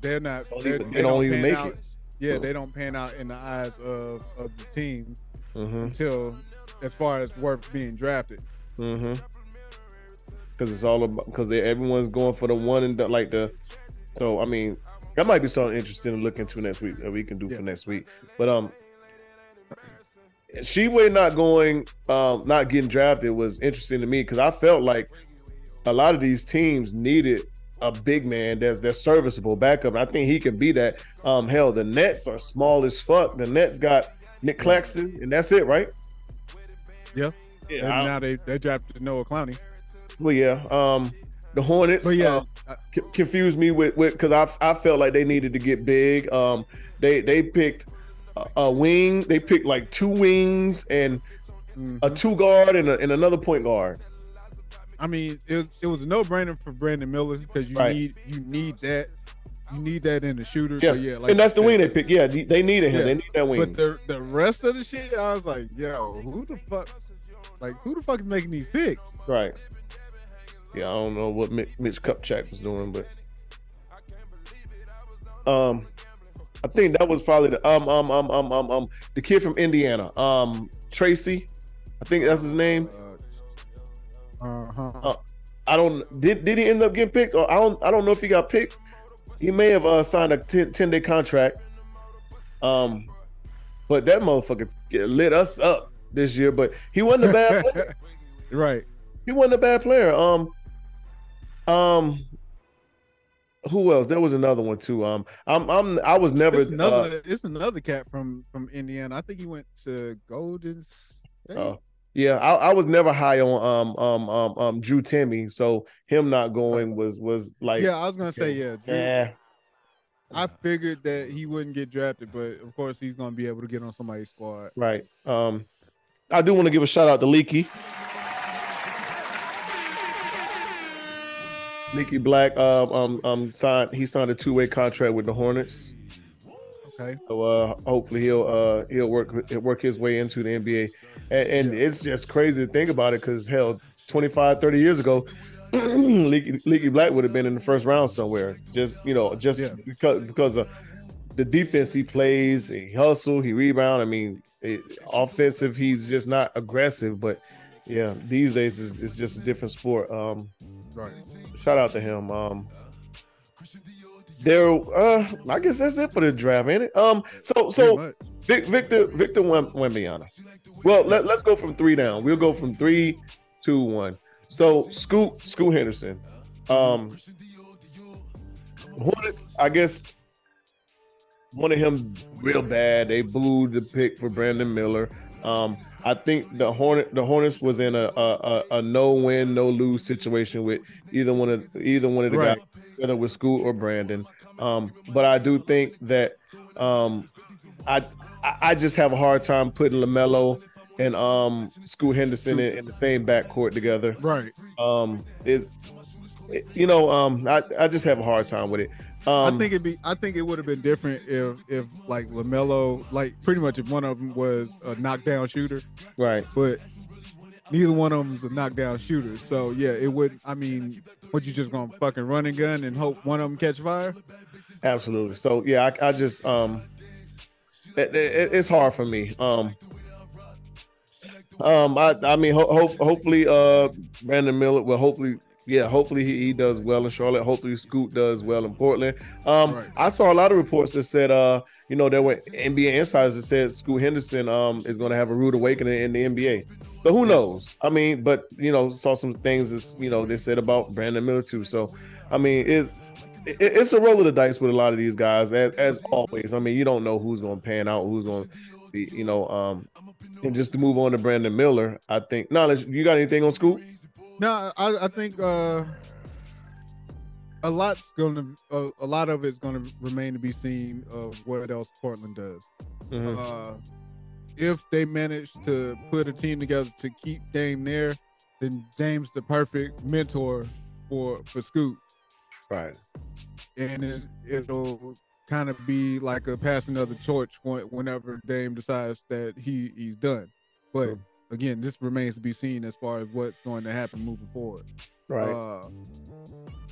They're not. Don't they're- even- they they don't don't even make out- it. Yeah, they don't pan out in the eyes of, of the team mm-hmm, until, as far as worth being drafted. mm-hmm. Because it's all about because everyone's going for the one and done, like the. So I mean, that might be something interesting to look into next week that we can do Yeah. for next week. But um, Tshiebwe not going, um, not getting drafted was interesting to me because I felt like a lot of these teams needed a big man that's that's serviceable backup. And I think he can be that. Um, hell, the Nets are small as fuck. The Nets got Nic Claxton, and that's it, right? Yeah. Yeah. and I- now they they drafted Noah Clowney. well, yeah. Um, the Hornets. But yeah, um, I- c- confused me with with because I I felt like they needed to get big. Um, they they picked a, a wing. They picked like two wings and mhm. a two guard and, a, and another point guard. I mean, it, was- it was a no brainer for Brandon Miller because you Right. need you need that you need that in the shooter. Yeah, So yeah, like and that's the wing they picked. Yeah, they they needed him. Yeah, They need that wing. But the the rest of the shit, I was like, yo, who the fuck? Like, who the fuck is making these picks? right. Yeah, I don't know what Mitch, Mitch Kupchak was doing, but um, I think that was probably the um um um um um um the kid from Indiana, um Trayce, I think that's his name. Uh huh. Uh, I don't did did he end up getting picked or I don't I don't know if he got picked. He may have uh, signed a 10, 10 day contract. Um, but that motherfucker lit us up this year. But he wasn't a bad player. right. he wasn't a bad player. Um, um, who else? There was another one too. Um, I'm I'm I was never It's uh, another. it's another cat from from Indiana. I think he went to Golden State. uh, yeah, I, I was never high on um um um um Drew Timme. So him not going was was like yeah, I was gonna say yeah. Drew- yeah. I figured that he wouldn't get drafted, but of course he's gonna be able to get on somebody's squad. Right. Um, I do want to give a shout out to Leaky. Leaky Black um, um um signed he signed a two way contract with the Hornets. Okay. So uh hopefully he'll uh he'll work he'll work his way into the NBA. And, and it's just crazy to think about it because hell 25, 30 years ago, Leaky, Leaky Black would have been in the first round somewhere. Just you know, just Yeah. because because of the defense he plays, he hustle, he rebound. I mean, it, offensive, he's just not aggressive. But yeah, these days is it's just a different sport. Um, Right. Shout out to him. Um, there, uh, I guess that's it for the draft, ain't it? Um, so so. Vic, Victor Victor Wem- Wembanyama. Well, let, let's go from three down. We'll go from three, two, one. So Scoot Scoot Henderson. Um Hornets, I guess wanted him real bad. They blew the pick for Brandon Miller. Um, I think the Hornet the Hornets was in a a, a, no win, no lose situation with either one of either one of the Right. guys, whether it was Scoot or Brandon. Um, but I do think that um I I- I just have a hard time putting Lamelo and um Scoot Henderson in, in the same backcourt together. Right. Um, is you know um I I just have a hard time with it. Um, I think it'd be. I think it would have been different if if like Lamelo, like pretty much if one of them was a knockdown shooter, right. but neither one of them is a knockdown shooter. So yeah, it would. I mean, what you just gonna fucking run and gun and hope one of them catch fire? Absolutely. So yeah, I, I just um, it, it- it's hard for me. Um, um, I I mean, ho- ho- hopefully, uh, Brandon Miller. will hopefully, yeah, hopefully he, he does well in Charlotte. Hopefully, Scoot does well in Portland. Um, Right. I saw a lot of reports that said, uh, you know, there were NBA insiders that said Scoot Henderson um is going to have a rude awakening in the NBA. But who knows? I mean, but you know, saw some things as you know they said about Brandon Miller too. So, I mean, it's it- it's a roll of the dice with a lot of these guys, as, as always. I mean, you don't know who's going to pan out, who's going to be, you know. Um, and just to move on to Brandon Miller, I think. Knowledge, you got anything on Scoot? No, I, I think uh a lot's gonna a, a lot of it's gonna remain to be seen of what else Portland does. Mhm. Uh, if they manage to put a team together to keep Dame there, then Dame's the perfect mentor for for Scoot, Right. and it, it'll kind of be like a passing of the torch whenever Dame decides that he he's done. But True. Again, this remains to be seen as far as what's going to happen moving forward. Right. Uh,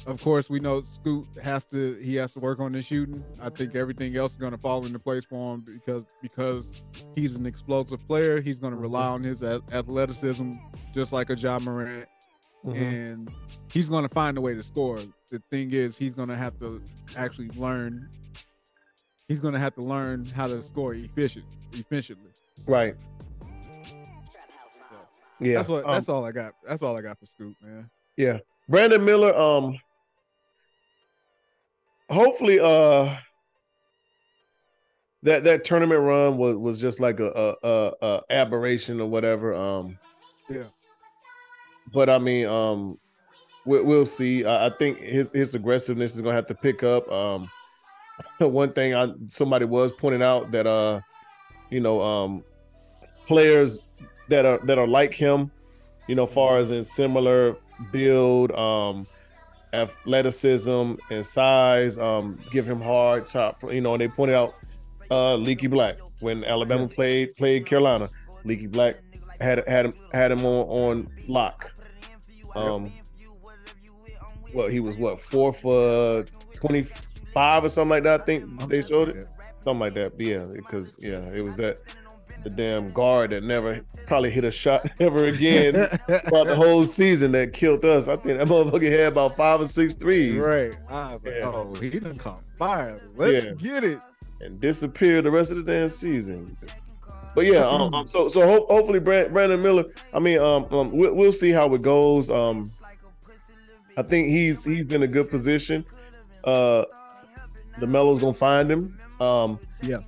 of course, we know Scoot has to he has to work on the shooting. I think everything else is going to fall into place for him because because he's an explosive player. He's going to rely on his athleticism, just like a John Morant, Mhm. and he's going to find a way to score. The thing is, he's going to have to actually learn. He's going to have to learn how to score efficient, efficiently. Right. Yeah. That's what. um, That's all I got. That's all I got for Scoot, man. Yeah. Brandon Miller, um hopefully uh that that tournament run was was just like a a, a, a aberration or whatever. Um Yeah. but I mean um we, we'll see. I, I think his his aggressiveness is gonna have to pick up. Um one thing I somebody was pointing out that uh you know um players that are that are like him, you know, far as in similar build, um, athleticism and size, um, give him hard top. You know, and they pointed out uh, Leaky Black when Alabama played played Carolina. Leaky Black had had him had him on on lock. Um, well, he was what four for twenty five or something like that. I think they showed it, something like that. But yeah, because yeah, it was that the damn guard that never probably hit a shot ever again throughout the whole season that killed us. I think that motherfucker had about five or six threes Right. I was like, Yeah. oh, he done caught fire. Let's Yeah. get it. and disappeared the rest of the damn season. But yeah, um, um, so so ho- hopefully Brand- Brandon Miller. I mean, um, um we'll, we'll see how it goes. Um, I think he's he's in a good position. Uh, the Melo's gonna find him. Um, Yeah.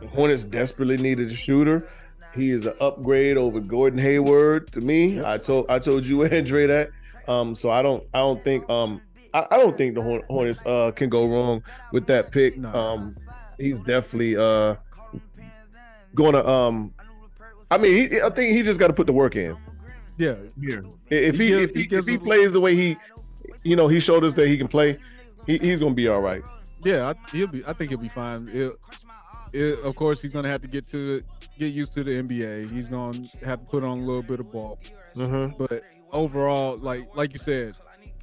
The Hornets desperately needed a shooter. He is an upgrade over Gordon Hayward to me. I told I told you Andre that. Um, so I don't I don't think um I, I don't think the Hornets uh can go wrong with that pick. Um, he's definitely uh gonna um. I mean, he, I think he just got to put the work in. Yeah. Here, if He he, gives- if he, he if he plays the way he, you know, he showed us that he can play, he, he's gonna be all right. Yeah. I, he'll be. I think he'll be fine. It, of course, he's gonna have to get to get used to the NBA. He's gonna have to put on a little bit of ball. Mm-hmm. But overall, like like you said,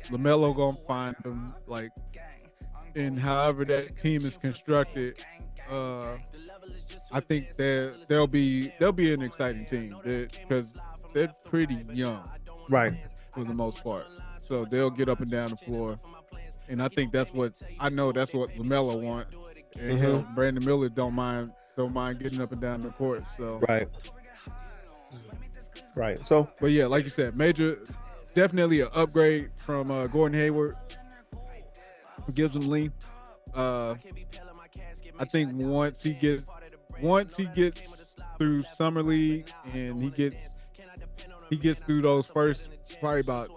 Lamelo gonna find him. Like, and however that team is constructed, uh, I think there there'll be there'll be an exciting team because they're pretty young Right. for the most part. So they'll get up and down the floor, and I think that's what I know. That's what Lamelo want, and Mhm. hell, Brandon Miller don't mind don't mind getting up and down the court. So, Right. Right. So but yeah, like you said, major, definitely an upgrade from uh, Gordon Hayward. Gives him length. Uh, I think once he gets once he gets through summer league and he gets he gets through those first probably about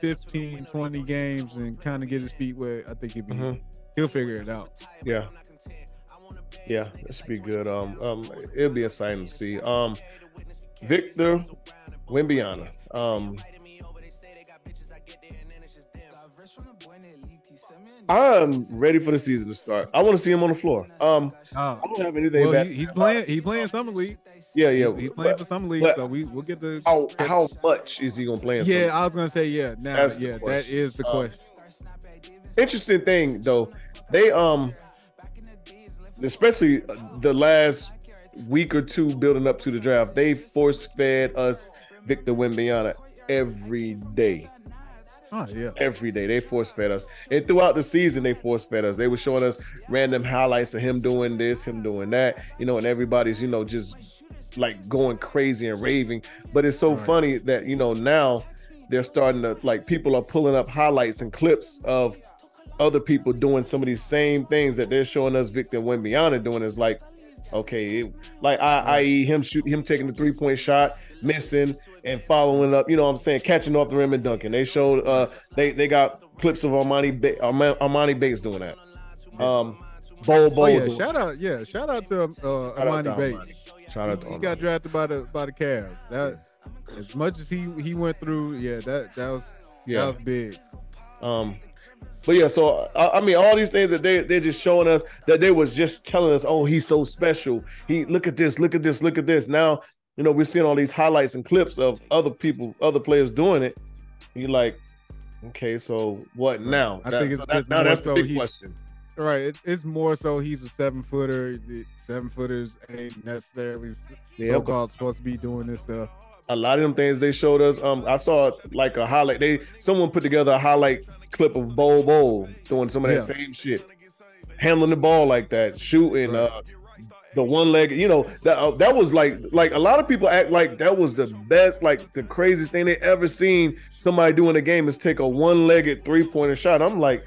15 20 games and kind of get his feet wet i think he'll be Mhm. He'll figure it out yeah. Yeah, that should be good. Um, um, it'll be exciting to see. Um, Victor Wembanyama. Um, I'm ready for the season to start. I want to see him on the floor. Um, I don't have anything well, bad. he, he's playing he's playing summer league yeah, yeah. he's, he's playing but for summer league so we, we'll get the how how much is he gonna play? In yeah summer? i was gonna say yeah now That's the yeah that question. is the Uh, question interesting thing though they um especially the last week or two building up to the draft they force fed us victor wembanyama every day. Oh yeah. Every day. They force fed us. And throughout the season they force fed us. They were showing us random highlights of him doing this him doing that you know and everybody's you know just like going crazy and raving. But it's so Right. funny that you know now they're starting to like people are pulling up highlights and clips of other people doing some of these same things that they're showing us Victor Wembanyama doing is like Okay, it, like I, i.e. him shoot him taking the three point shot, missing and following up. You know what I'm saying, catching off the rim and dunking. They showed uh they they got clips of Armani ba- Emoni Bates doing that. Um, Bol Bol. Oh yeah, shout out, yeah, shout out to uh, Shout out to Amani Armani. Bates. Shout out to He got drafted by the by the Cavs. That as much as he he went through, yeah, that that was Yeah. that was big. Um, but yeah, so I, I mean, all these things that they they're just showing us that they was just telling us, oh, he's so special. He look at this, look at this, look at this. Now, you know, we're seeing all these highlights and clips of other people, other players doing it. You're like, okay, so what now? I That- think it's so that- just now that's the big he- question. Right, it, it's more so he's a seven footer. Seven footers ain't necessarily Yeah, so called supposed to be doing this stuff. A lot of them things they showed us. Um, I saw like a highlight. They someone put together a highlight clip of Bol Bol doing some of that Yeah. same shit, handling the ball like that, shooting. Right. Uh, the one leg, you know, that uh, that was like like a lot of people act like that was the best, like the craziest thing they ever seen somebody do in a game is take a one legged three pointer shot. I'm like,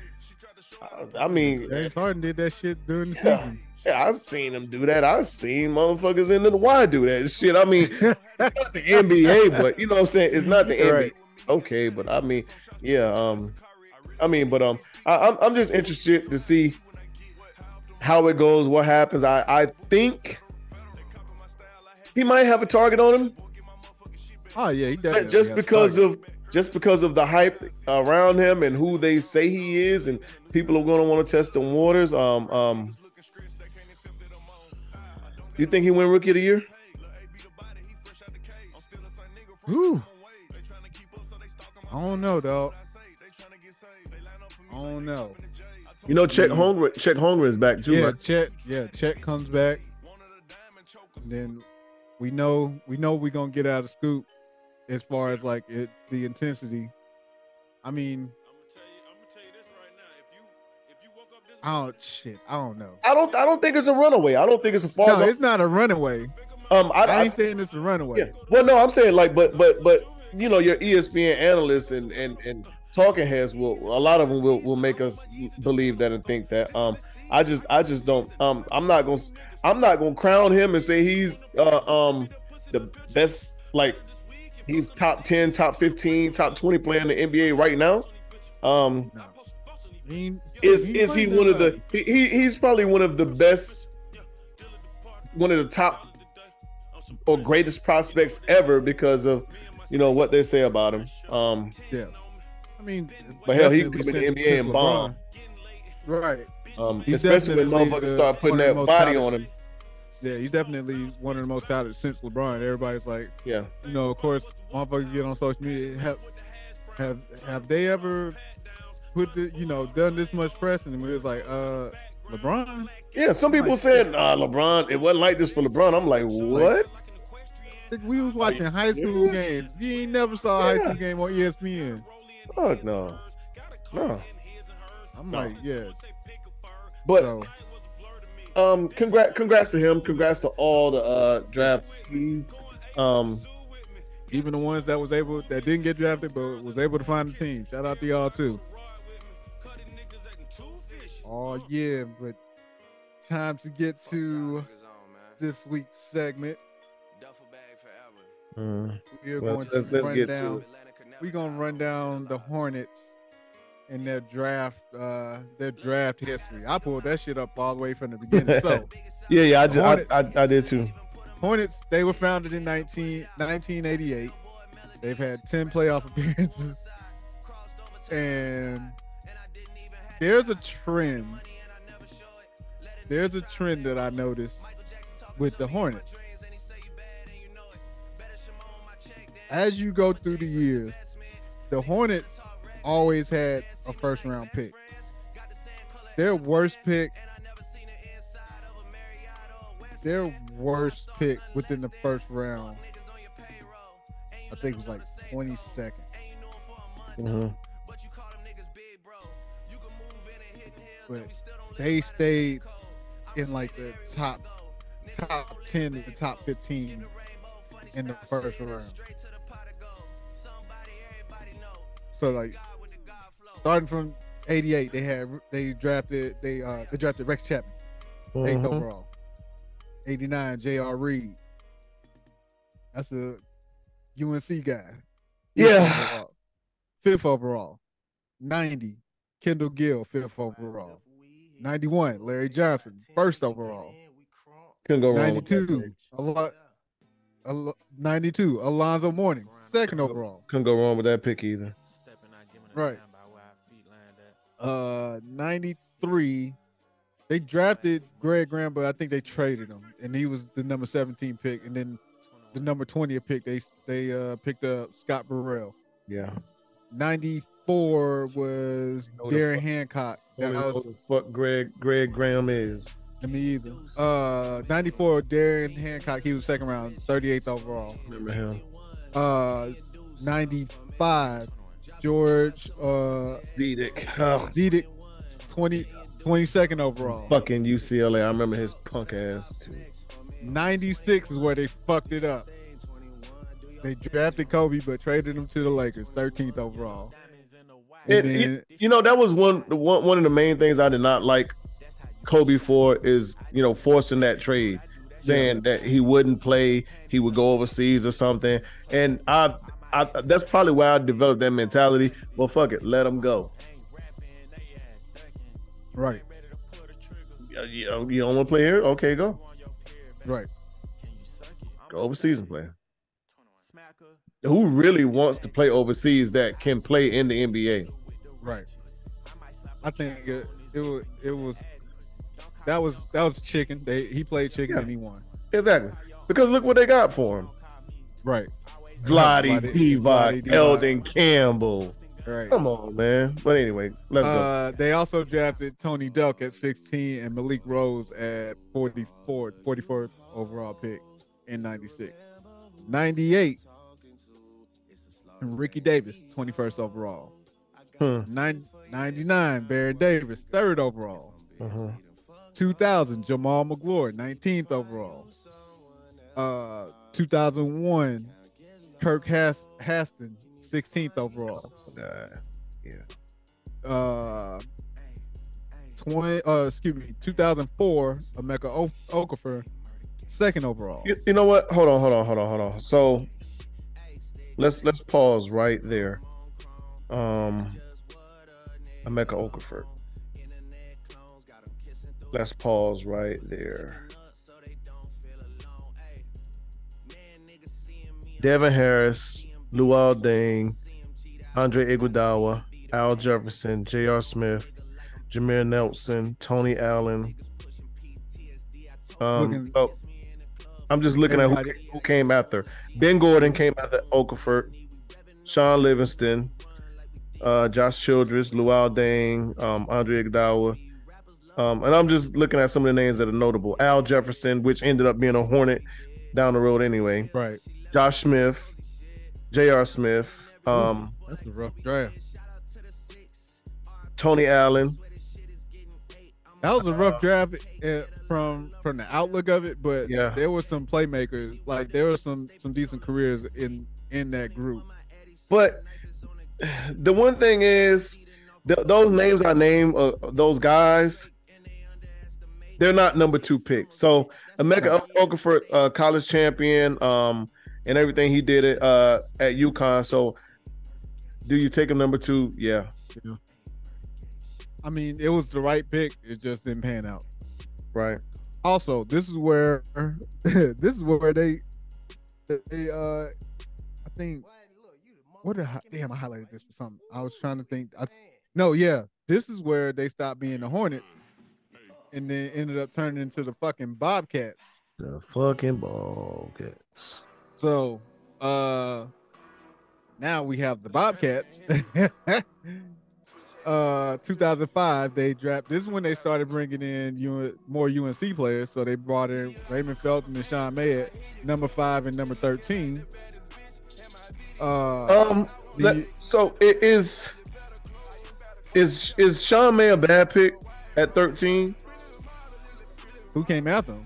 I- I mean, James Harden did that shit during the Yeah. season. Yeah, I've seen them do that. I've seen motherfuckers in the Y do that shit. I mean, it's not the NBA, but you know what I'm saying? It's not the NBA. Right. Okay, but I mean, yeah, um, I mean, but um, I, I'm I'm just interested to see how it goes, what happens. I I think he might have a target on him, Oh yeah, he definitely just because of just because of the hype around him and who they say he is, and people are going to want to test the waters. Um, um, you think he win Rookie of the Year? Whew. I don't know, dog. I don't know. You know, Chet mm. Holmgren, Chet is back too. yeah, right? Chet. Yeah, Chet comes back. And then we know we know we're gonna get out of scoop as far as like it the intensity. I mean, I don't shit. I don't know. I don't. I don't think it's a runaway. I don't think it's a far. No, it's not a runaway. um, I, I I, ain't saying it's a runaway. yeah. Well, no, I'm saying like, but but but you know, your ESPN analysts and and and talking heads will a lot of them will will make us believe that and think that. Um, I just I just don't. Um, I'm not gonna I'm not gonna crown him and say he's uh um the best like he's top ten, top fifteen, top twenty player in the NBA right now. Um, No. He is ain't is he one of the he, he he's probably one of the best one of the top or greatest prospects ever because of you know what they say about him um Yeah. I mean, But hell, he could come in the NBA and bomb. Right. um He's especially when motherfuckers the- start putting one of the that body on him Yeah, he's definitely one of the most talented since LeBron. Everybody's like, yeah you know, of course, motherfuckers get on social media. Have have have they ever put the, you know, done this much press? And it was like, uh, LeBron. yeah some people Like- saying nah lebron it wasn't like this for lebron i'm like what Like, We was watching high school serious? games. You ain't never saw a high school game on ESPN. fuck no no I'm No. like, yeah. but So um congrats congrats to him congrats to all the uh draftees um even the ones that was able that didn't get drafted but was able to find a team. Shout out to y'all too. Oh yeah, but time to get to this week's segment. mm, We're Well, going let's- to let's run get to down. it. We're gonna run down the Hornets and their draft, uh, their draft history. I pulled that shit up all the way from the beginning. So yeah yeah i just Hornet- I, I, I did too Hornets, they were founded in 19, 1988. They've had 10 playoff appearances. And there's a trend. There's a trend that I noticed with the Hornets. As you go through the years, the Hornets always had a first round pick. Their worst pick their worst pick within the first round, I think it was like 22nd. Mhm. But they stayed in like the top top 10 to the top 15 in the first round. So like starting from 88, they had they drafted they uh they drafted Rex Chapman, eighth Mhm. overall. 89, J.R. Reid. That's a UNC guy. Fifth Yeah. overall. Fifth overall. 90, Kendall Gill, fifth overall. 91, Larry Johnson, first overall. Couldn't go wrong. with that 92, pick. Al- Al- 92, Alonzo Mourning, second overall. Couldn't go wrong with that pick either. Right. Uh, 93, they drafted Greg Graham, but I think they traded him, and he was the number 17 pick. And then the number 20 pick, they they uh picked up Scott Burrell. Yeah. 94 was Know Darren fuck- Hancock. That Don't know was the fuck Greg Greg Graham is. me either. Uh, 94 Darren Hancock. He was second round, 38th overall. Remember him? Uh, 95 George uh Zidek. Oh, Zidek, 20 22nd overall. fucking UCLA. I remember his punk ass too. 96 is where they fucked it up. They drafted Kobe, but traded him to the Lakers, 13th overall. It, you, you know that was one the one one of the main things I did not like Kobe for is you know forcing that trade, saying that he wouldn't play, he would go overseas or something, and I. I, that's probably why I developed that mentality. Well, fuck it, let him go. right, you, you don't want to play here? Okay, go. right. Go overseas and play. Who really wants to play overseas that can play in the NBA? Right. I think it, it was it was that was that was chicken. They he played chicken Yeah. and he won. Exactly. Because look what they got for him. Right. Vladi- Divac, Elden Campbell. Right. Come on, man. But anyway, let's go. Uh, they also drafted Tony Delk at 16 and Malik Rose at 44, 44th overall pick in 96. 98, Ricky Davis, 21st overall. Nine, 99, Baron Davis, third overall. Uh-huh. 2000, Jamaal Magloire, 19th overall. Uh, 2001, Kirk Has- Haston, 16th overall. Uh, yeah. Uh, 20, uh, excuse me, 2004, Emeka o- Okafor, second overall. You, you know what? Hold on, hold on, hold on, hold on. So let's let's pause right there. Um Emeka Okafor. Let's pause right there. Devin Harris, Luol Deng, Andre Iguodala, Al Jefferson, J.R. Smith, Jameer Nelson, Tony Allen. Um, Looking- oh, I'm just looking at who, who came after. Ben Gordon came out of Okafor, Shaun Livingston, uh, Josh Childress, Luol Deng, um, Andre Iguodala. Um, and I'm just looking at some of the names that are notable. Al Jefferson, which ended up being a Hornet down the road anyway. Right. Josh Smith, J.R. Smith, um, That's a rough draft. Tony Allen. That was a rough draft from from the outlook of it, but Yeah. there were some playmakers. Like there were some some decent careers in in that group. But the one thing is, th- those names I named, uh, those guys, they're not number two picks. So Emeka Okafor, uh, college champion, um, and everything he did it uh, at UConn. So do you take him number two? Yeah. I mean, it was the right pick. It just didn't pan out. Right. Also, this is where this is where they they uh I think what the damn I highlighted this for something. I was trying to think. I, no, yeah, this is where they stopped being the Hornets and then ended up turning into the fucking Bobcats. The fucking Bobcats. So uh now we have the Bobcats. uh 2005 they draft this is when they started bringing in U- more UNC players so they brought in Raymond Felton and Sean May at number 5 and number 13 uh Um. the- let- so it is. Is is Sean May a bad pick at thirteen? who came after him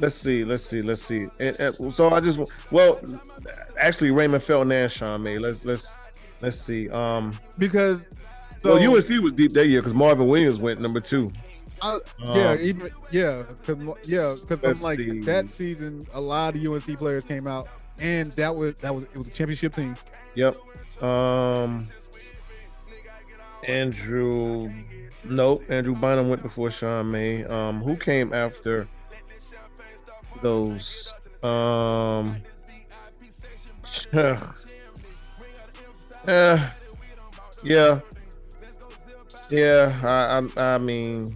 Let's see, let's see, let's see. And, and- so I just well, actually Raymond Felton and Sean May. Let's let's let's see. Um, because so so UNC was deep that year because Marvin Williams went number two. I, yeah, Um, even yeah, cause yeah, because I'm like see. that season, a lot of UNC players came out, and that was that was it was a championship team. Yep. Um Andrew Nope, Andrew Bynum went before Sean May. Um who came after those? Um yeah. Yeah. Yeah, I I, I mean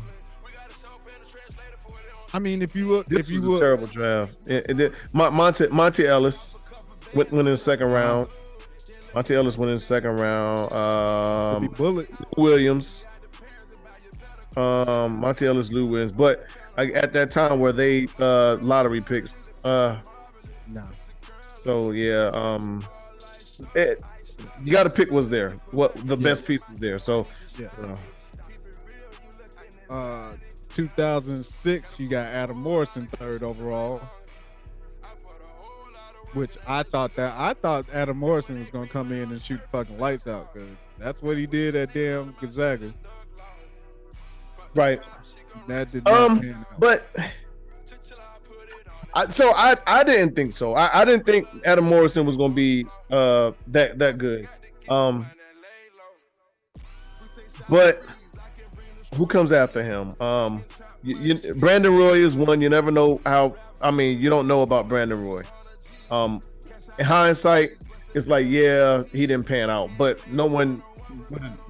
I mean, if you look, this if you look, terrible draft. It, it did- Mon- Monte Monta Ellis went, went in the second round. Monta Ellis went in the second round. Um, bullet, Williams, um, Monta Ellis, Lou Williams, but I, at that time where they uh lottery picks. Uh, nah. so yeah, um, it, you got to pick what's there. What the Yeah. best pieces there. So Yeah. uh, Uh, 2006, you got Adam Morrison third overall, which I thought that I thought Adam Morrison was gonna come in and shoot the fucking lights out because that's what he did at damn Gonzaga. right. That did Um. But I, so I I didn't think so. I, I didn't think Adam Morrison was going to be uh that that good. Um, but who comes after him? Um, you, you, Brandon Roy is one. You never know how. I mean, you don't know about Brandon Roy. Um, in hindsight, it's like yeah, he didn't pan out, but no one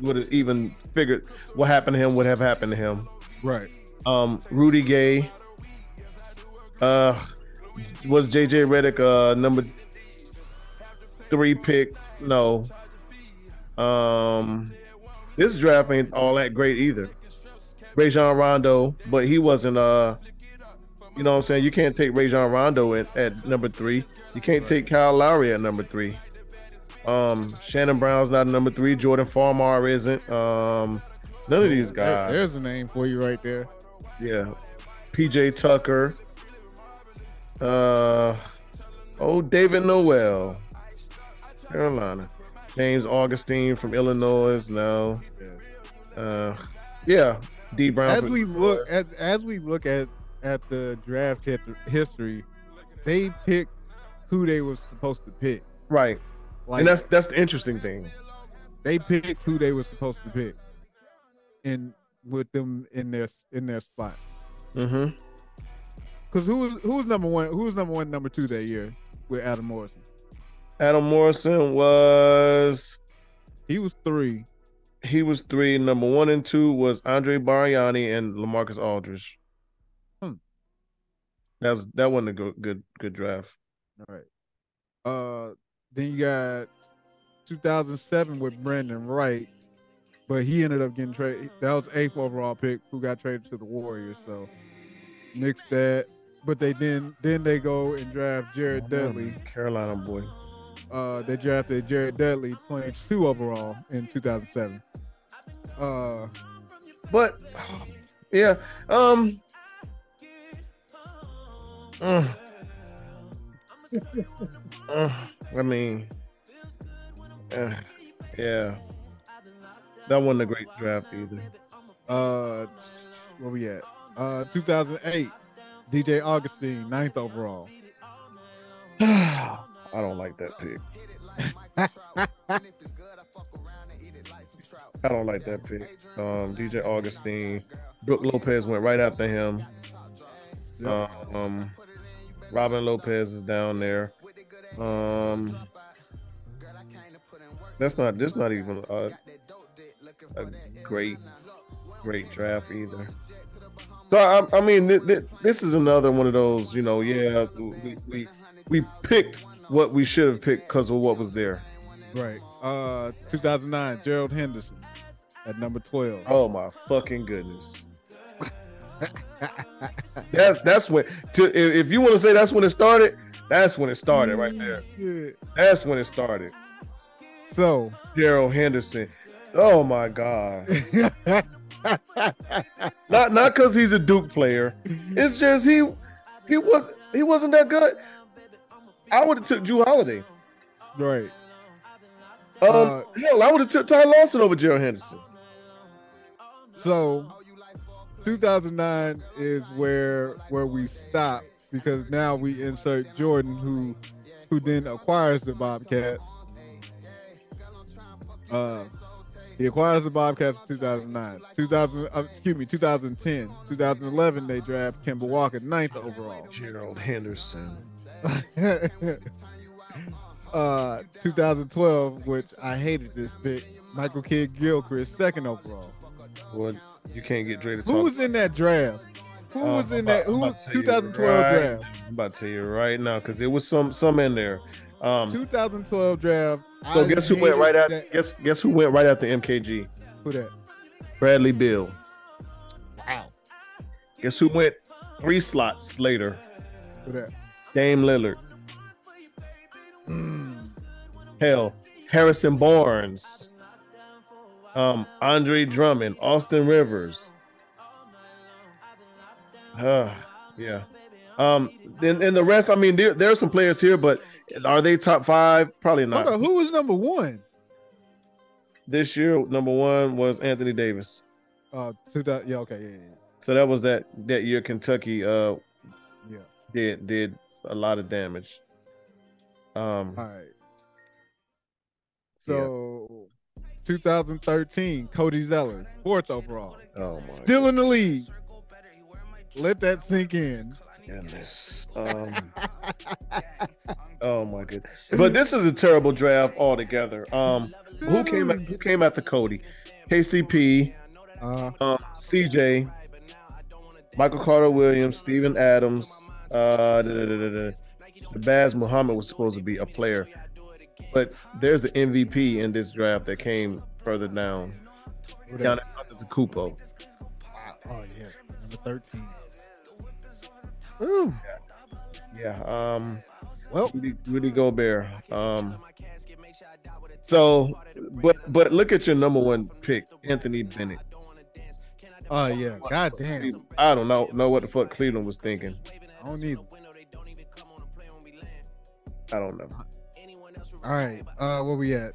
would have even figured what happened to him would have happened to him right. um Rudy Gay. Uh was JJ Redick uh number three pick? No. Um this draft ain't all that great either. Rajon Rondo, but he wasn't uh you know what I'm saying? You can't take Rajon Rondo at, at number three. You can't take Kyle Lowry at number three. Um Shannon Brown's not number three. Jordan Farmar isn't. Um none of these There- guys. there's a name for you right there. Yeah. PJ Tucker. Uh oh David Noel. Carolina. James Augustine from Illinois. No. Uh yeah. D Brown. As we look as as we look at at the draft hit, history, they picked who they were supposed to pick. right. Like and that's that's the interesting thing. they picked who they were supposed to pick, and with them in their in their spot. Mm-hmm. Because who was who was number one? Who was number one, number two that year with Adam Morrison? Adam Morrison was He was three. he was three. Number one and two was Andre Bargnani and Lamarcus Aldridge. Hmm. That was that wasn't a good good good draft. All right. Uh, then you got 2007 with Brandon Wright, but he ended up getting traded. That was eighth overall pick, who got traded to the Warriors. So nix that. But they then then they go and draft Jared Dudley. Carolina boy. Uh, they drafted Jared Dudley, 22 overall in 2007. Uh, But yeah, um uh, uh, I mean uh, yeah. That wasn't a great draft either. uh, where we at? Uh, 2008, DJ Augustine, ninth overall. I don't like that pick. I don't like that pick. Um, DJ Augustine, Brook Lopez went right after him. Yep. Um, Robin Lopez is down there. Um, that's not. This not even a, a great, great draft either. So I, I mean, th- th- this is another one of those. You know, yeah, we we, we picked what we should have picked because of what was there. Right. Uh, 2009, Gerald Henderson at number 12. Oh my fucking goodness. that's that's when to if, if you want to say that's when it started, that's when it started right there. Yeah. That's when it started. So, Gerald Henderson. Oh my god. Not not because he's a Duke player. It's just he he was he wasn't that good. I would have took Jrue Holiday. right. Um, Uh, hell, I would have took Ty Lawson over Gerald Henderson. So, 2009 is where where we stop because now we insert Jordan, who who then acquires the Bobcats. Uh, he acquires the Bobcats in 2009. 2000, uh, excuse me, 2010. 2011, they draft Kemba Walker, ninth overall. Gerald Henderson. uh, 2012, which I hated this pick. Michael Kidd Gilchrist, second overall. Well, you can't get Dre to. Who was in that draft? Who Uh, was in about- that? Who was to tell you 2012 right- draft? I'm about to tell you right now because there was some some in there. Um, 2012 draft. so I guess who went right after? that- Guess guess who went right after MKG? Who that? Bradley Beal. Wow. Guess who went three slots later? Who that? Dame Lillard. Mm. Hell, Harrison Barnes. Um, Andre Drummond, Austin Rivers. Uh, yeah. Um, and, and the rest, I mean, there, there are some players here, but are they top five? Probably not. On, who was number one? This year, number one was Anthony Davis. Uh, 2000. Yeah, okay, yeah, yeah, So that was that that year Kentucky uh yeah. did did a lot of damage. Um, All right. So, 2013, Cody Zeller, fourth overall, oh my still in the league. Let that sink in. Goodness. Um, oh my goodness. But this is a terrible draft altogether. Um, who came who came after Cody? KCP, Uh, um, CJ, Michael Carter Williams, Steven Adams, uh, da- da- da- Baz Muhammad was supposed to be a player, but there's an MVP in this draft that came further down. who Down that? the Kupo. Oh yeah, number 13. Ooh. Yeah. Um, Well, Rudy, Rudy Gobert. Um, so, but but look at your number one pick, Anthony Bennett. oh yeah. God damn. I don't know know what the fuck Cleveland was thinking. I don't need. I don't know. All right. Uh, where we at?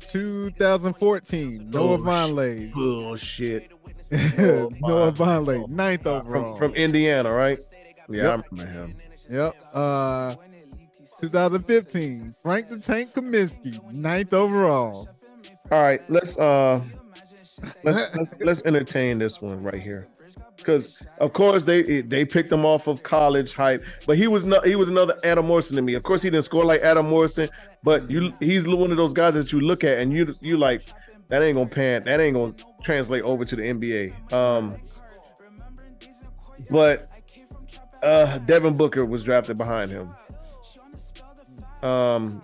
2014. Noah Oh, Vonleh. Bullshit. Noah Vonleh, ninth overall. From from Indiana, right? Yeah, Yep. I remember him. Yep. Uh, 2015. Frank the Tank Kaminsky, ninth overall. All right, let's uh let's let's, let's entertain this one right here. Because of course they they picked him off of college hype, but he was not he was another Adam Morrison to me. Of course he didn't score like Adam Morrison, but you he's one of those guys that you look at and you you like that ain't gonna pan that ain't gonna translate over to the NBA. Um, but uh Devin Booker was drafted behind him. Um,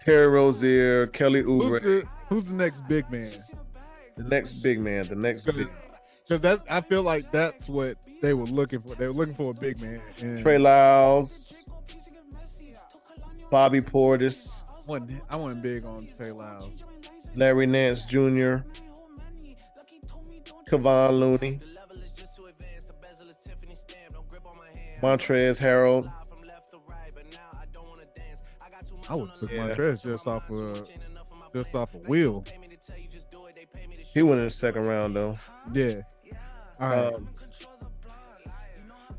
Terry Rozier, Kelly Who's Oubre, the, who's the next big man? the next big man, the next big Because that I feel like that's what they were looking for. They were looking for a big man. And Trey Lyles, Bobby Portis, I wasn't, I wasn't big on Trey Lyles. Larry Nance Jr., Kevon Looney, Montrezl Harrell. I would took Yeah. Montrez just off of just off a wheel. He went in the second round though. Yeah. Right. Um,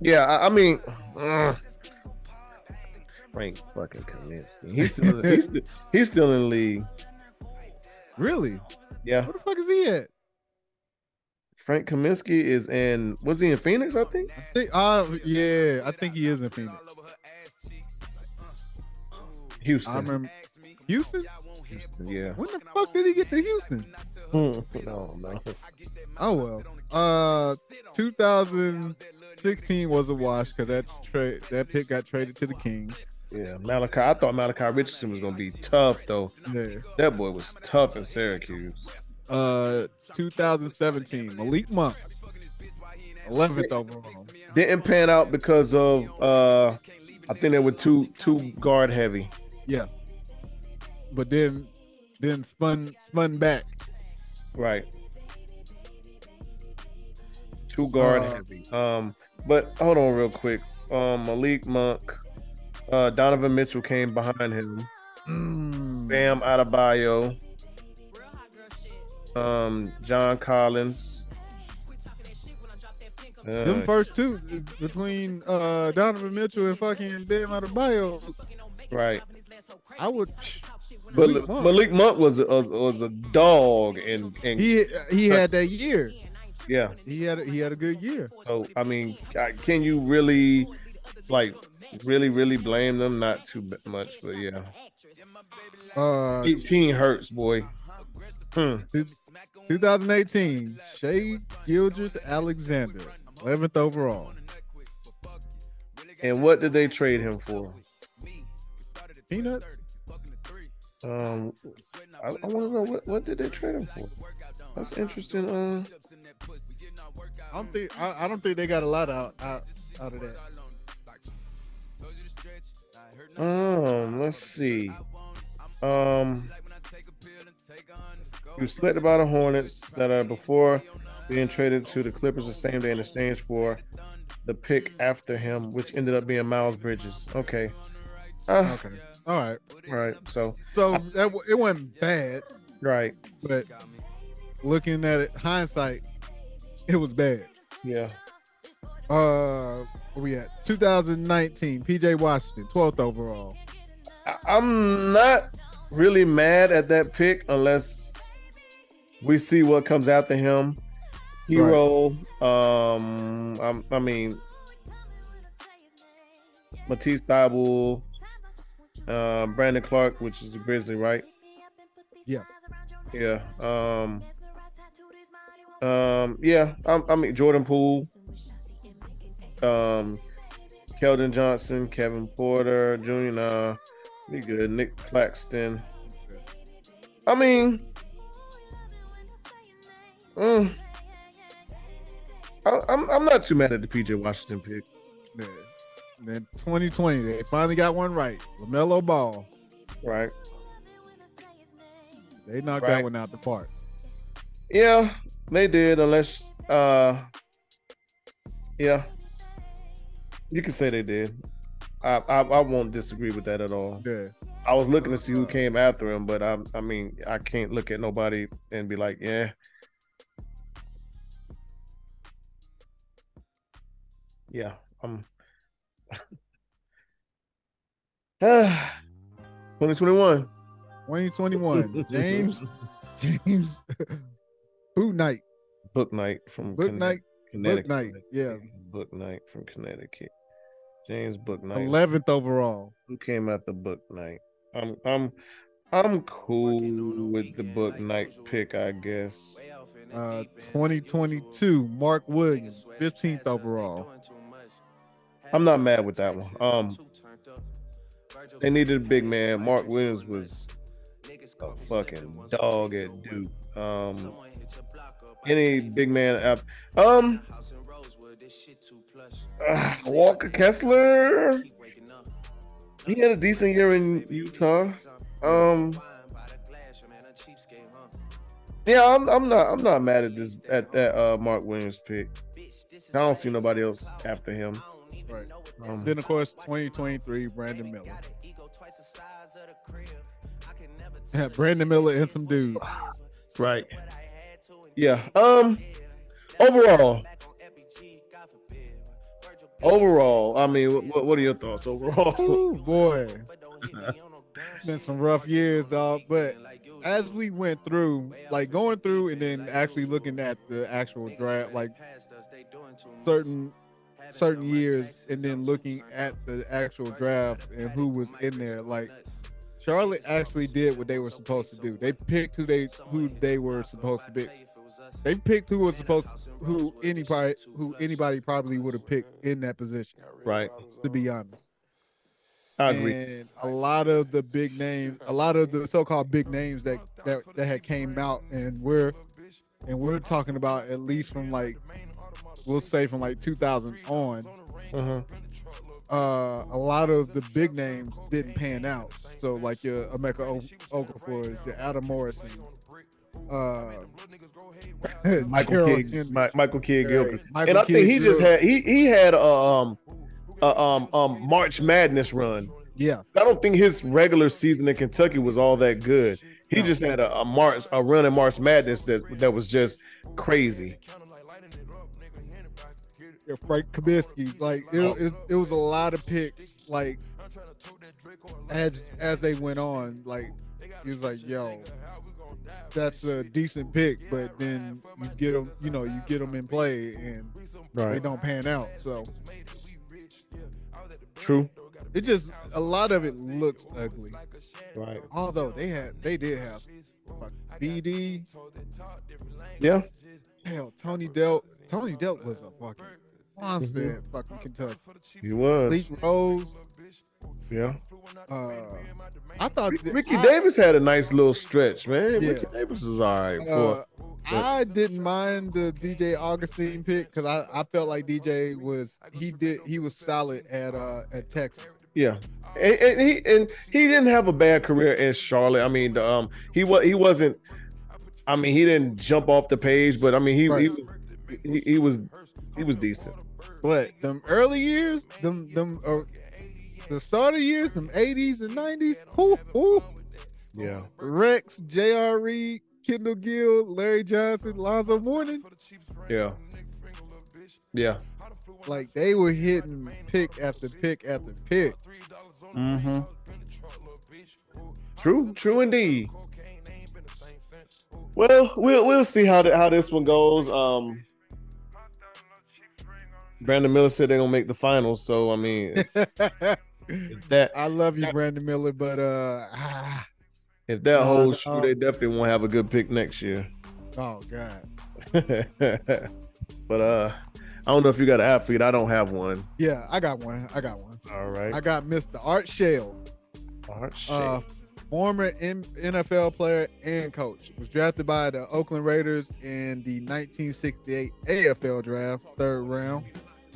yeah, I, I mean, uh, Frank fucking Kaminsky. He's still, he's still he's still in the league. really? Yeah, Where the fuck is he at? Frank Kaminsky is in. Was he in Phoenix? I think. I think, uh, yeah, I think he is in Phoenix. Houston. Remember Houston. Houston. Yeah. When the fuck did he get to Houston? no, no. Oh well. Uh, 2016 was a wash because that trade that pick got traded to the Kings. Yeah, Malachi. I thought Malachi Richardson was gonna be tough though. Yeah. That boy was tough in Syracuse. Uh, 2017 Malik Monk, 11th overall. Didn't pan out because of uh I think they were too too guard heavy. Yeah. But then then spun spun back. Right. Too guard Uh, heavy. Um, but hold on real quick. Um, Malik Monk, uh, Donovan Mitchell came behind him. Mm. Bam Adebayo, um, John Collins, Them Uh, first two between uh Donovan Mitchell and fucking Bam Adebayo, right. I would. But Malik Monk, Malik Monk was a, was, was a dog, and and he he had that year. yeah. He had a, he had a good year. So I mean, can you really, like, really, really blame them? Not too much, but yeah. Uh, 18 hurts, boy. Hmm. 2018, Shai Gilgeous Alexander, 11th overall. And what did they trade him for? Peanut. Um, I, I want to know what what did they trade him for? That's interesting. Uh, I don't think I, I don't think they got a lot out out, out of that. um, let's see. Um, he was selected by the Hornets that are before being traded to the Clippers the same day in exchange for the pick after him, which ended up being Miles Bridges. Okay. Uh, Okay. All right. right. So, So that w- it wasn't bad, right. but looking at it hindsight, it was bad. Yeah. Uh, where we at 2019, PJ Washington, 12th overall. I'm not really mad at that pick unless we see what comes after him. Herro, um, I'm, I mean, Matisse Thybulle, uh, Brandon Clarke, which is a Grizzly, right? Yeah. Yeah. Um, um, yeah. I, I mean, Jordan Poole, um, Keldon Johnson, Kevin Porter, Junior. Nah, be good. Nic Claxton. I mean, mm, I, I'm I'm not too mad at the PJ Washington pick. Yeah. And then 2020, they finally got one right. LaMelo Ball. Right. They knocked Right. that one out the park. Yeah, they did. Unless, uh, yeah, you can say they did. I, I I won't disagree with that at all. Yeah. I was looking to see who came after him, but I I mean I can't look at nobody and be like, yeah. Yeah, I'm 2021. 2021, James James Bouknight. Book night from Book Conne- Night. Connecticut. Night, yeah. Bouknight from Connecticut. James Bouknight. 11th overall. Who came out the Book Night? I'm I'm I'm cool with the Bouknight pick, I guess. Uh 2022, Mark Williams, 15th overall. I'm not mad with that one. Um, they needed a big man. Mark Williams was a fucking dog at Duke. Um, any big man up. Um, uh, Walker Kessler. He had a decent year in Utah. Um, yeah, I'm, I'm not I'm not mad at this at that uh, Mark Williams pick. I don't see nobody else after him. Right. Um, Then of course 2023, Brandon Miller. Brandon Miller and some dudes. Right. Yeah. Um. Overall. Overall, I mean, what, what are your thoughts overall? Ooh, boy. Been some rough years, dog. But as we went through, like going through and then actually looking at the actual draft, like certain certain years, and then looking at the actual draft and who was in there, like Charlotte actually did what they were supposed to do. They picked who they who they were supposed to pick. They picked who was supposed who anybody who anybody probably would have picked in that position. right. To be honest. I agree. And a lot of the big names, a lot of the so-called big names that that that had came out, and we're and we're talking about at least from like we'll say from like 2000 on. Uh-huh. Uh, a lot of the big names didn't pan out. So like your Emeka O- Okafor, your Adam Morrison, uh, Michael Kidd, Henry. Michael Kidd Gilchrist, Michael and I think Kidd he just had he he had a um a um um March Madness run. yeah, I don't think his regular season in Kentucky was all that good. He No. just had a, a March a run in March Madness that that was just crazy. Yeah, Frank Kaminsky. Like it, it, it was a lot of picks. Like as as they went on, like he was like, "Yo, that's a decent pick," but then you get them, you know, you get them in play and they don't pan out. So True. it just a lot of it looks ugly. Right. Although they had, they did have fucking BD. Yeah. Hell, Tony Delk. Tony Delk was a fucking monster Mhm. at fucking Kentucky. He was. Lee Rose. Yeah. Uh, I thought that- Ricky I- Davis had a nice little stretch, man. Yeah. Ricky Davis is all right. Uh, for- I didn't mind the DJ Augustine pick because I, I felt like DJ was he did he was solid at uh at Texas. yeah. And, and he and he didn't have a bad career in Charlotte. I mean, um, he was he wasn't. I mean, he didn't jump off the page, but I mean, he Right. he, he he was he was decent. But them early years, them them uh, the starter years, them 80s and 90s, whoo, whoo, Yeah. Rex, J.R. Reid, Kendall Gill, Larry Johnson, Lonzo Mourning, Yeah. Yeah. like they were hitting pick after pick after pick. Mm-hmm. True. True indeed. Well, we'll we'll see how the, how this one goes. Um, Brandon Miller said they're gonna make the finals, so I mean, that I love you, Brandon Miller, but uh, ah, if that Uh, holds true, uh, they definitely won't have a good pick next year. oh god, but uh, I don't know if you got an athlete. I don't have one. yeah, I got one, I got one. All right. I got Mr. Art Shell, Art uh, former NFL player and coach. Was drafted by the Oakland Raiders in the 1968 AFL draft, third round.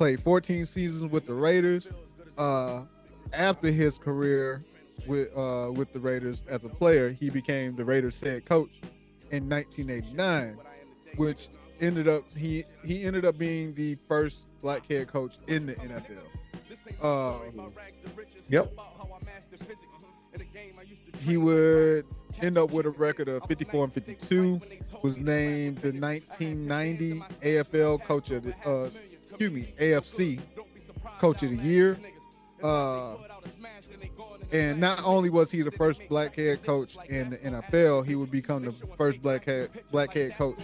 Played 14 seasons with the Raiders. Uh, after his career with uh, with the Raiders as a player, he became the Raiders head coach in 1989, which ended up he he ended up being the first black head coach in the NFL. Uh, Yep. he would end up with a record of 54 and 52 was named the 1990 afl coach of the uh excuse me afc coach of the year uh and not only was he the first black head coach in the nfl he would become the first black head black head coach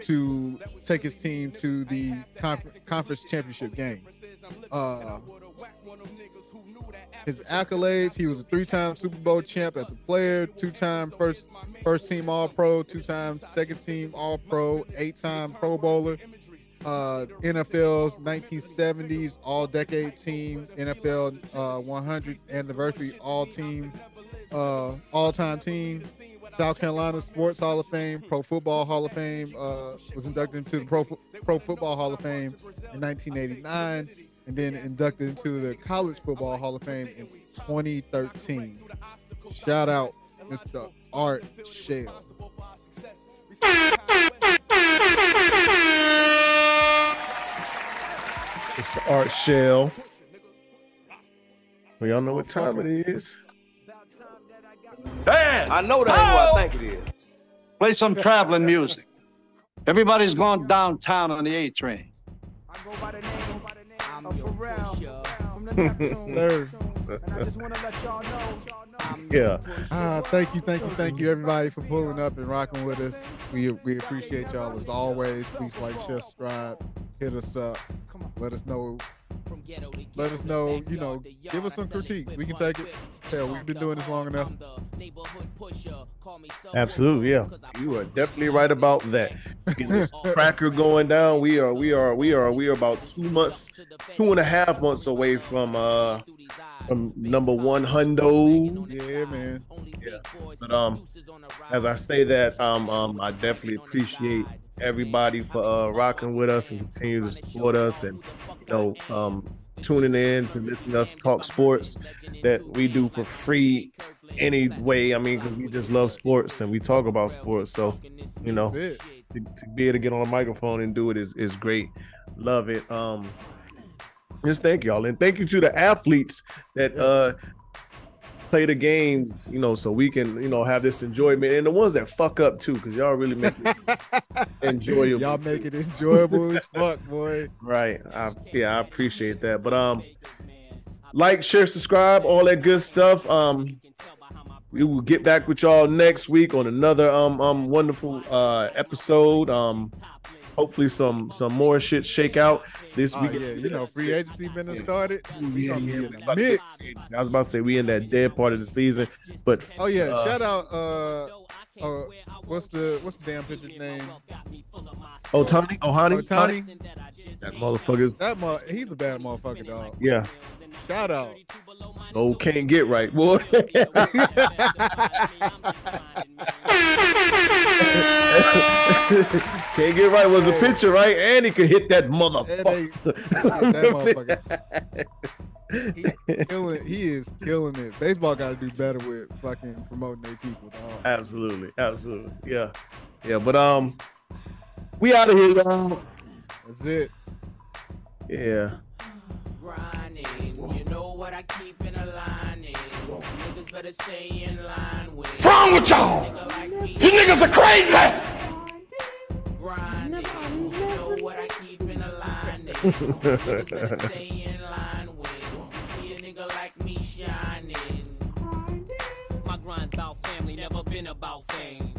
to take his team to the confer- conference championship game uh his accolades. He was a three-time Super Bowl champ as a player, two-time first first team All Pro, two-time second team All Pro, eight-time Pro Bowler. Uh, NFL's 1970s All Decade Team, NFL uh, 100 Anniversary All Team, uh, All Time Team. South Carolina Sports Hall of Fame, Pro Football Hall of Fame, uh, was inducted into the Pro, Pro Football Hall of Fame in 1989 and then inducted into the College Football Hall of Fame in 2013. Shout out Mr. Art Shell. It's the Art Shell. Well, y'all know what time it is. Bad. I know that ain't what I think it is. Play some traveling music. Everybody's going downtown on the A train. Sir. Yeah. Ah, thank you, thank you, thank you, everybody, for pulling up and rocking with us. We we appreciate y'all as always. Please like, share, subscribe, hit us up, let us know. Let us know, you know, give us some critique. We can take it. Hell, we've been doing this long enough. Absolutely, yeah. You are definitely right about that. Cracker going down. We are, we are, we are, we are about two months, two and a half months away from uh from number one hundo. Yeah, man. Yeah. But um, as I say that, um, um, I definitely appreciate everybody for uh rocking with us and continue to support us and you know um tuning in to listen to us talk sports that we do for free anyway. I mean, because we just love sports and we talk about sports. So, you know, to, to be able to get on a microphone and do it is, is great. Love it. Um, just thank y'all and thank you to the athletes that uh play the games, you know, so we can, you know, have this enjoyment and the ones that fuck up too, because y'all really make it, enjoyable. Y'all make it enjoyable as fuck, boy. Right. I, yeah, I appreciate that. But um, like, share, subscribe, all that good stuff. Um, we will get back with y'all next week on another um um wonderful uh episode. Um, hopefully some some more shit shake out this Oh, week. yeah, you know, free agency been started. Yeah, gonna yeah, in we the about to mix. I was about to say we in that dead part of the season, but Oh yeah, uh, shout out uh uh what's the what's the damn pitcher's name? Ohtani, Ohani, Ohtani. that motherfuckers. That mo- he's a bad motherfucker, dog. Yeah, Shout out. oh can't get right, boy. can't get right was a pitcher, right? And he could hit that And motherfucker. they- that motherfucker. He's killing he is killing it. Baseball gotta do better with fucking promoting their people, dog. absolutely, absolutely, yeah, yeah. But um, we out of here, y'all. That's it. Yeah. grinding. You know what I keep in a line in. Niggas better stay in line with. What's wrong with y'all? Nigga You niggas are crazy! Grinding. You know what I keep in a line in. Niggas better stay in line with. See a nigga like me shining. Grinding. My grind's about family, never been about fame.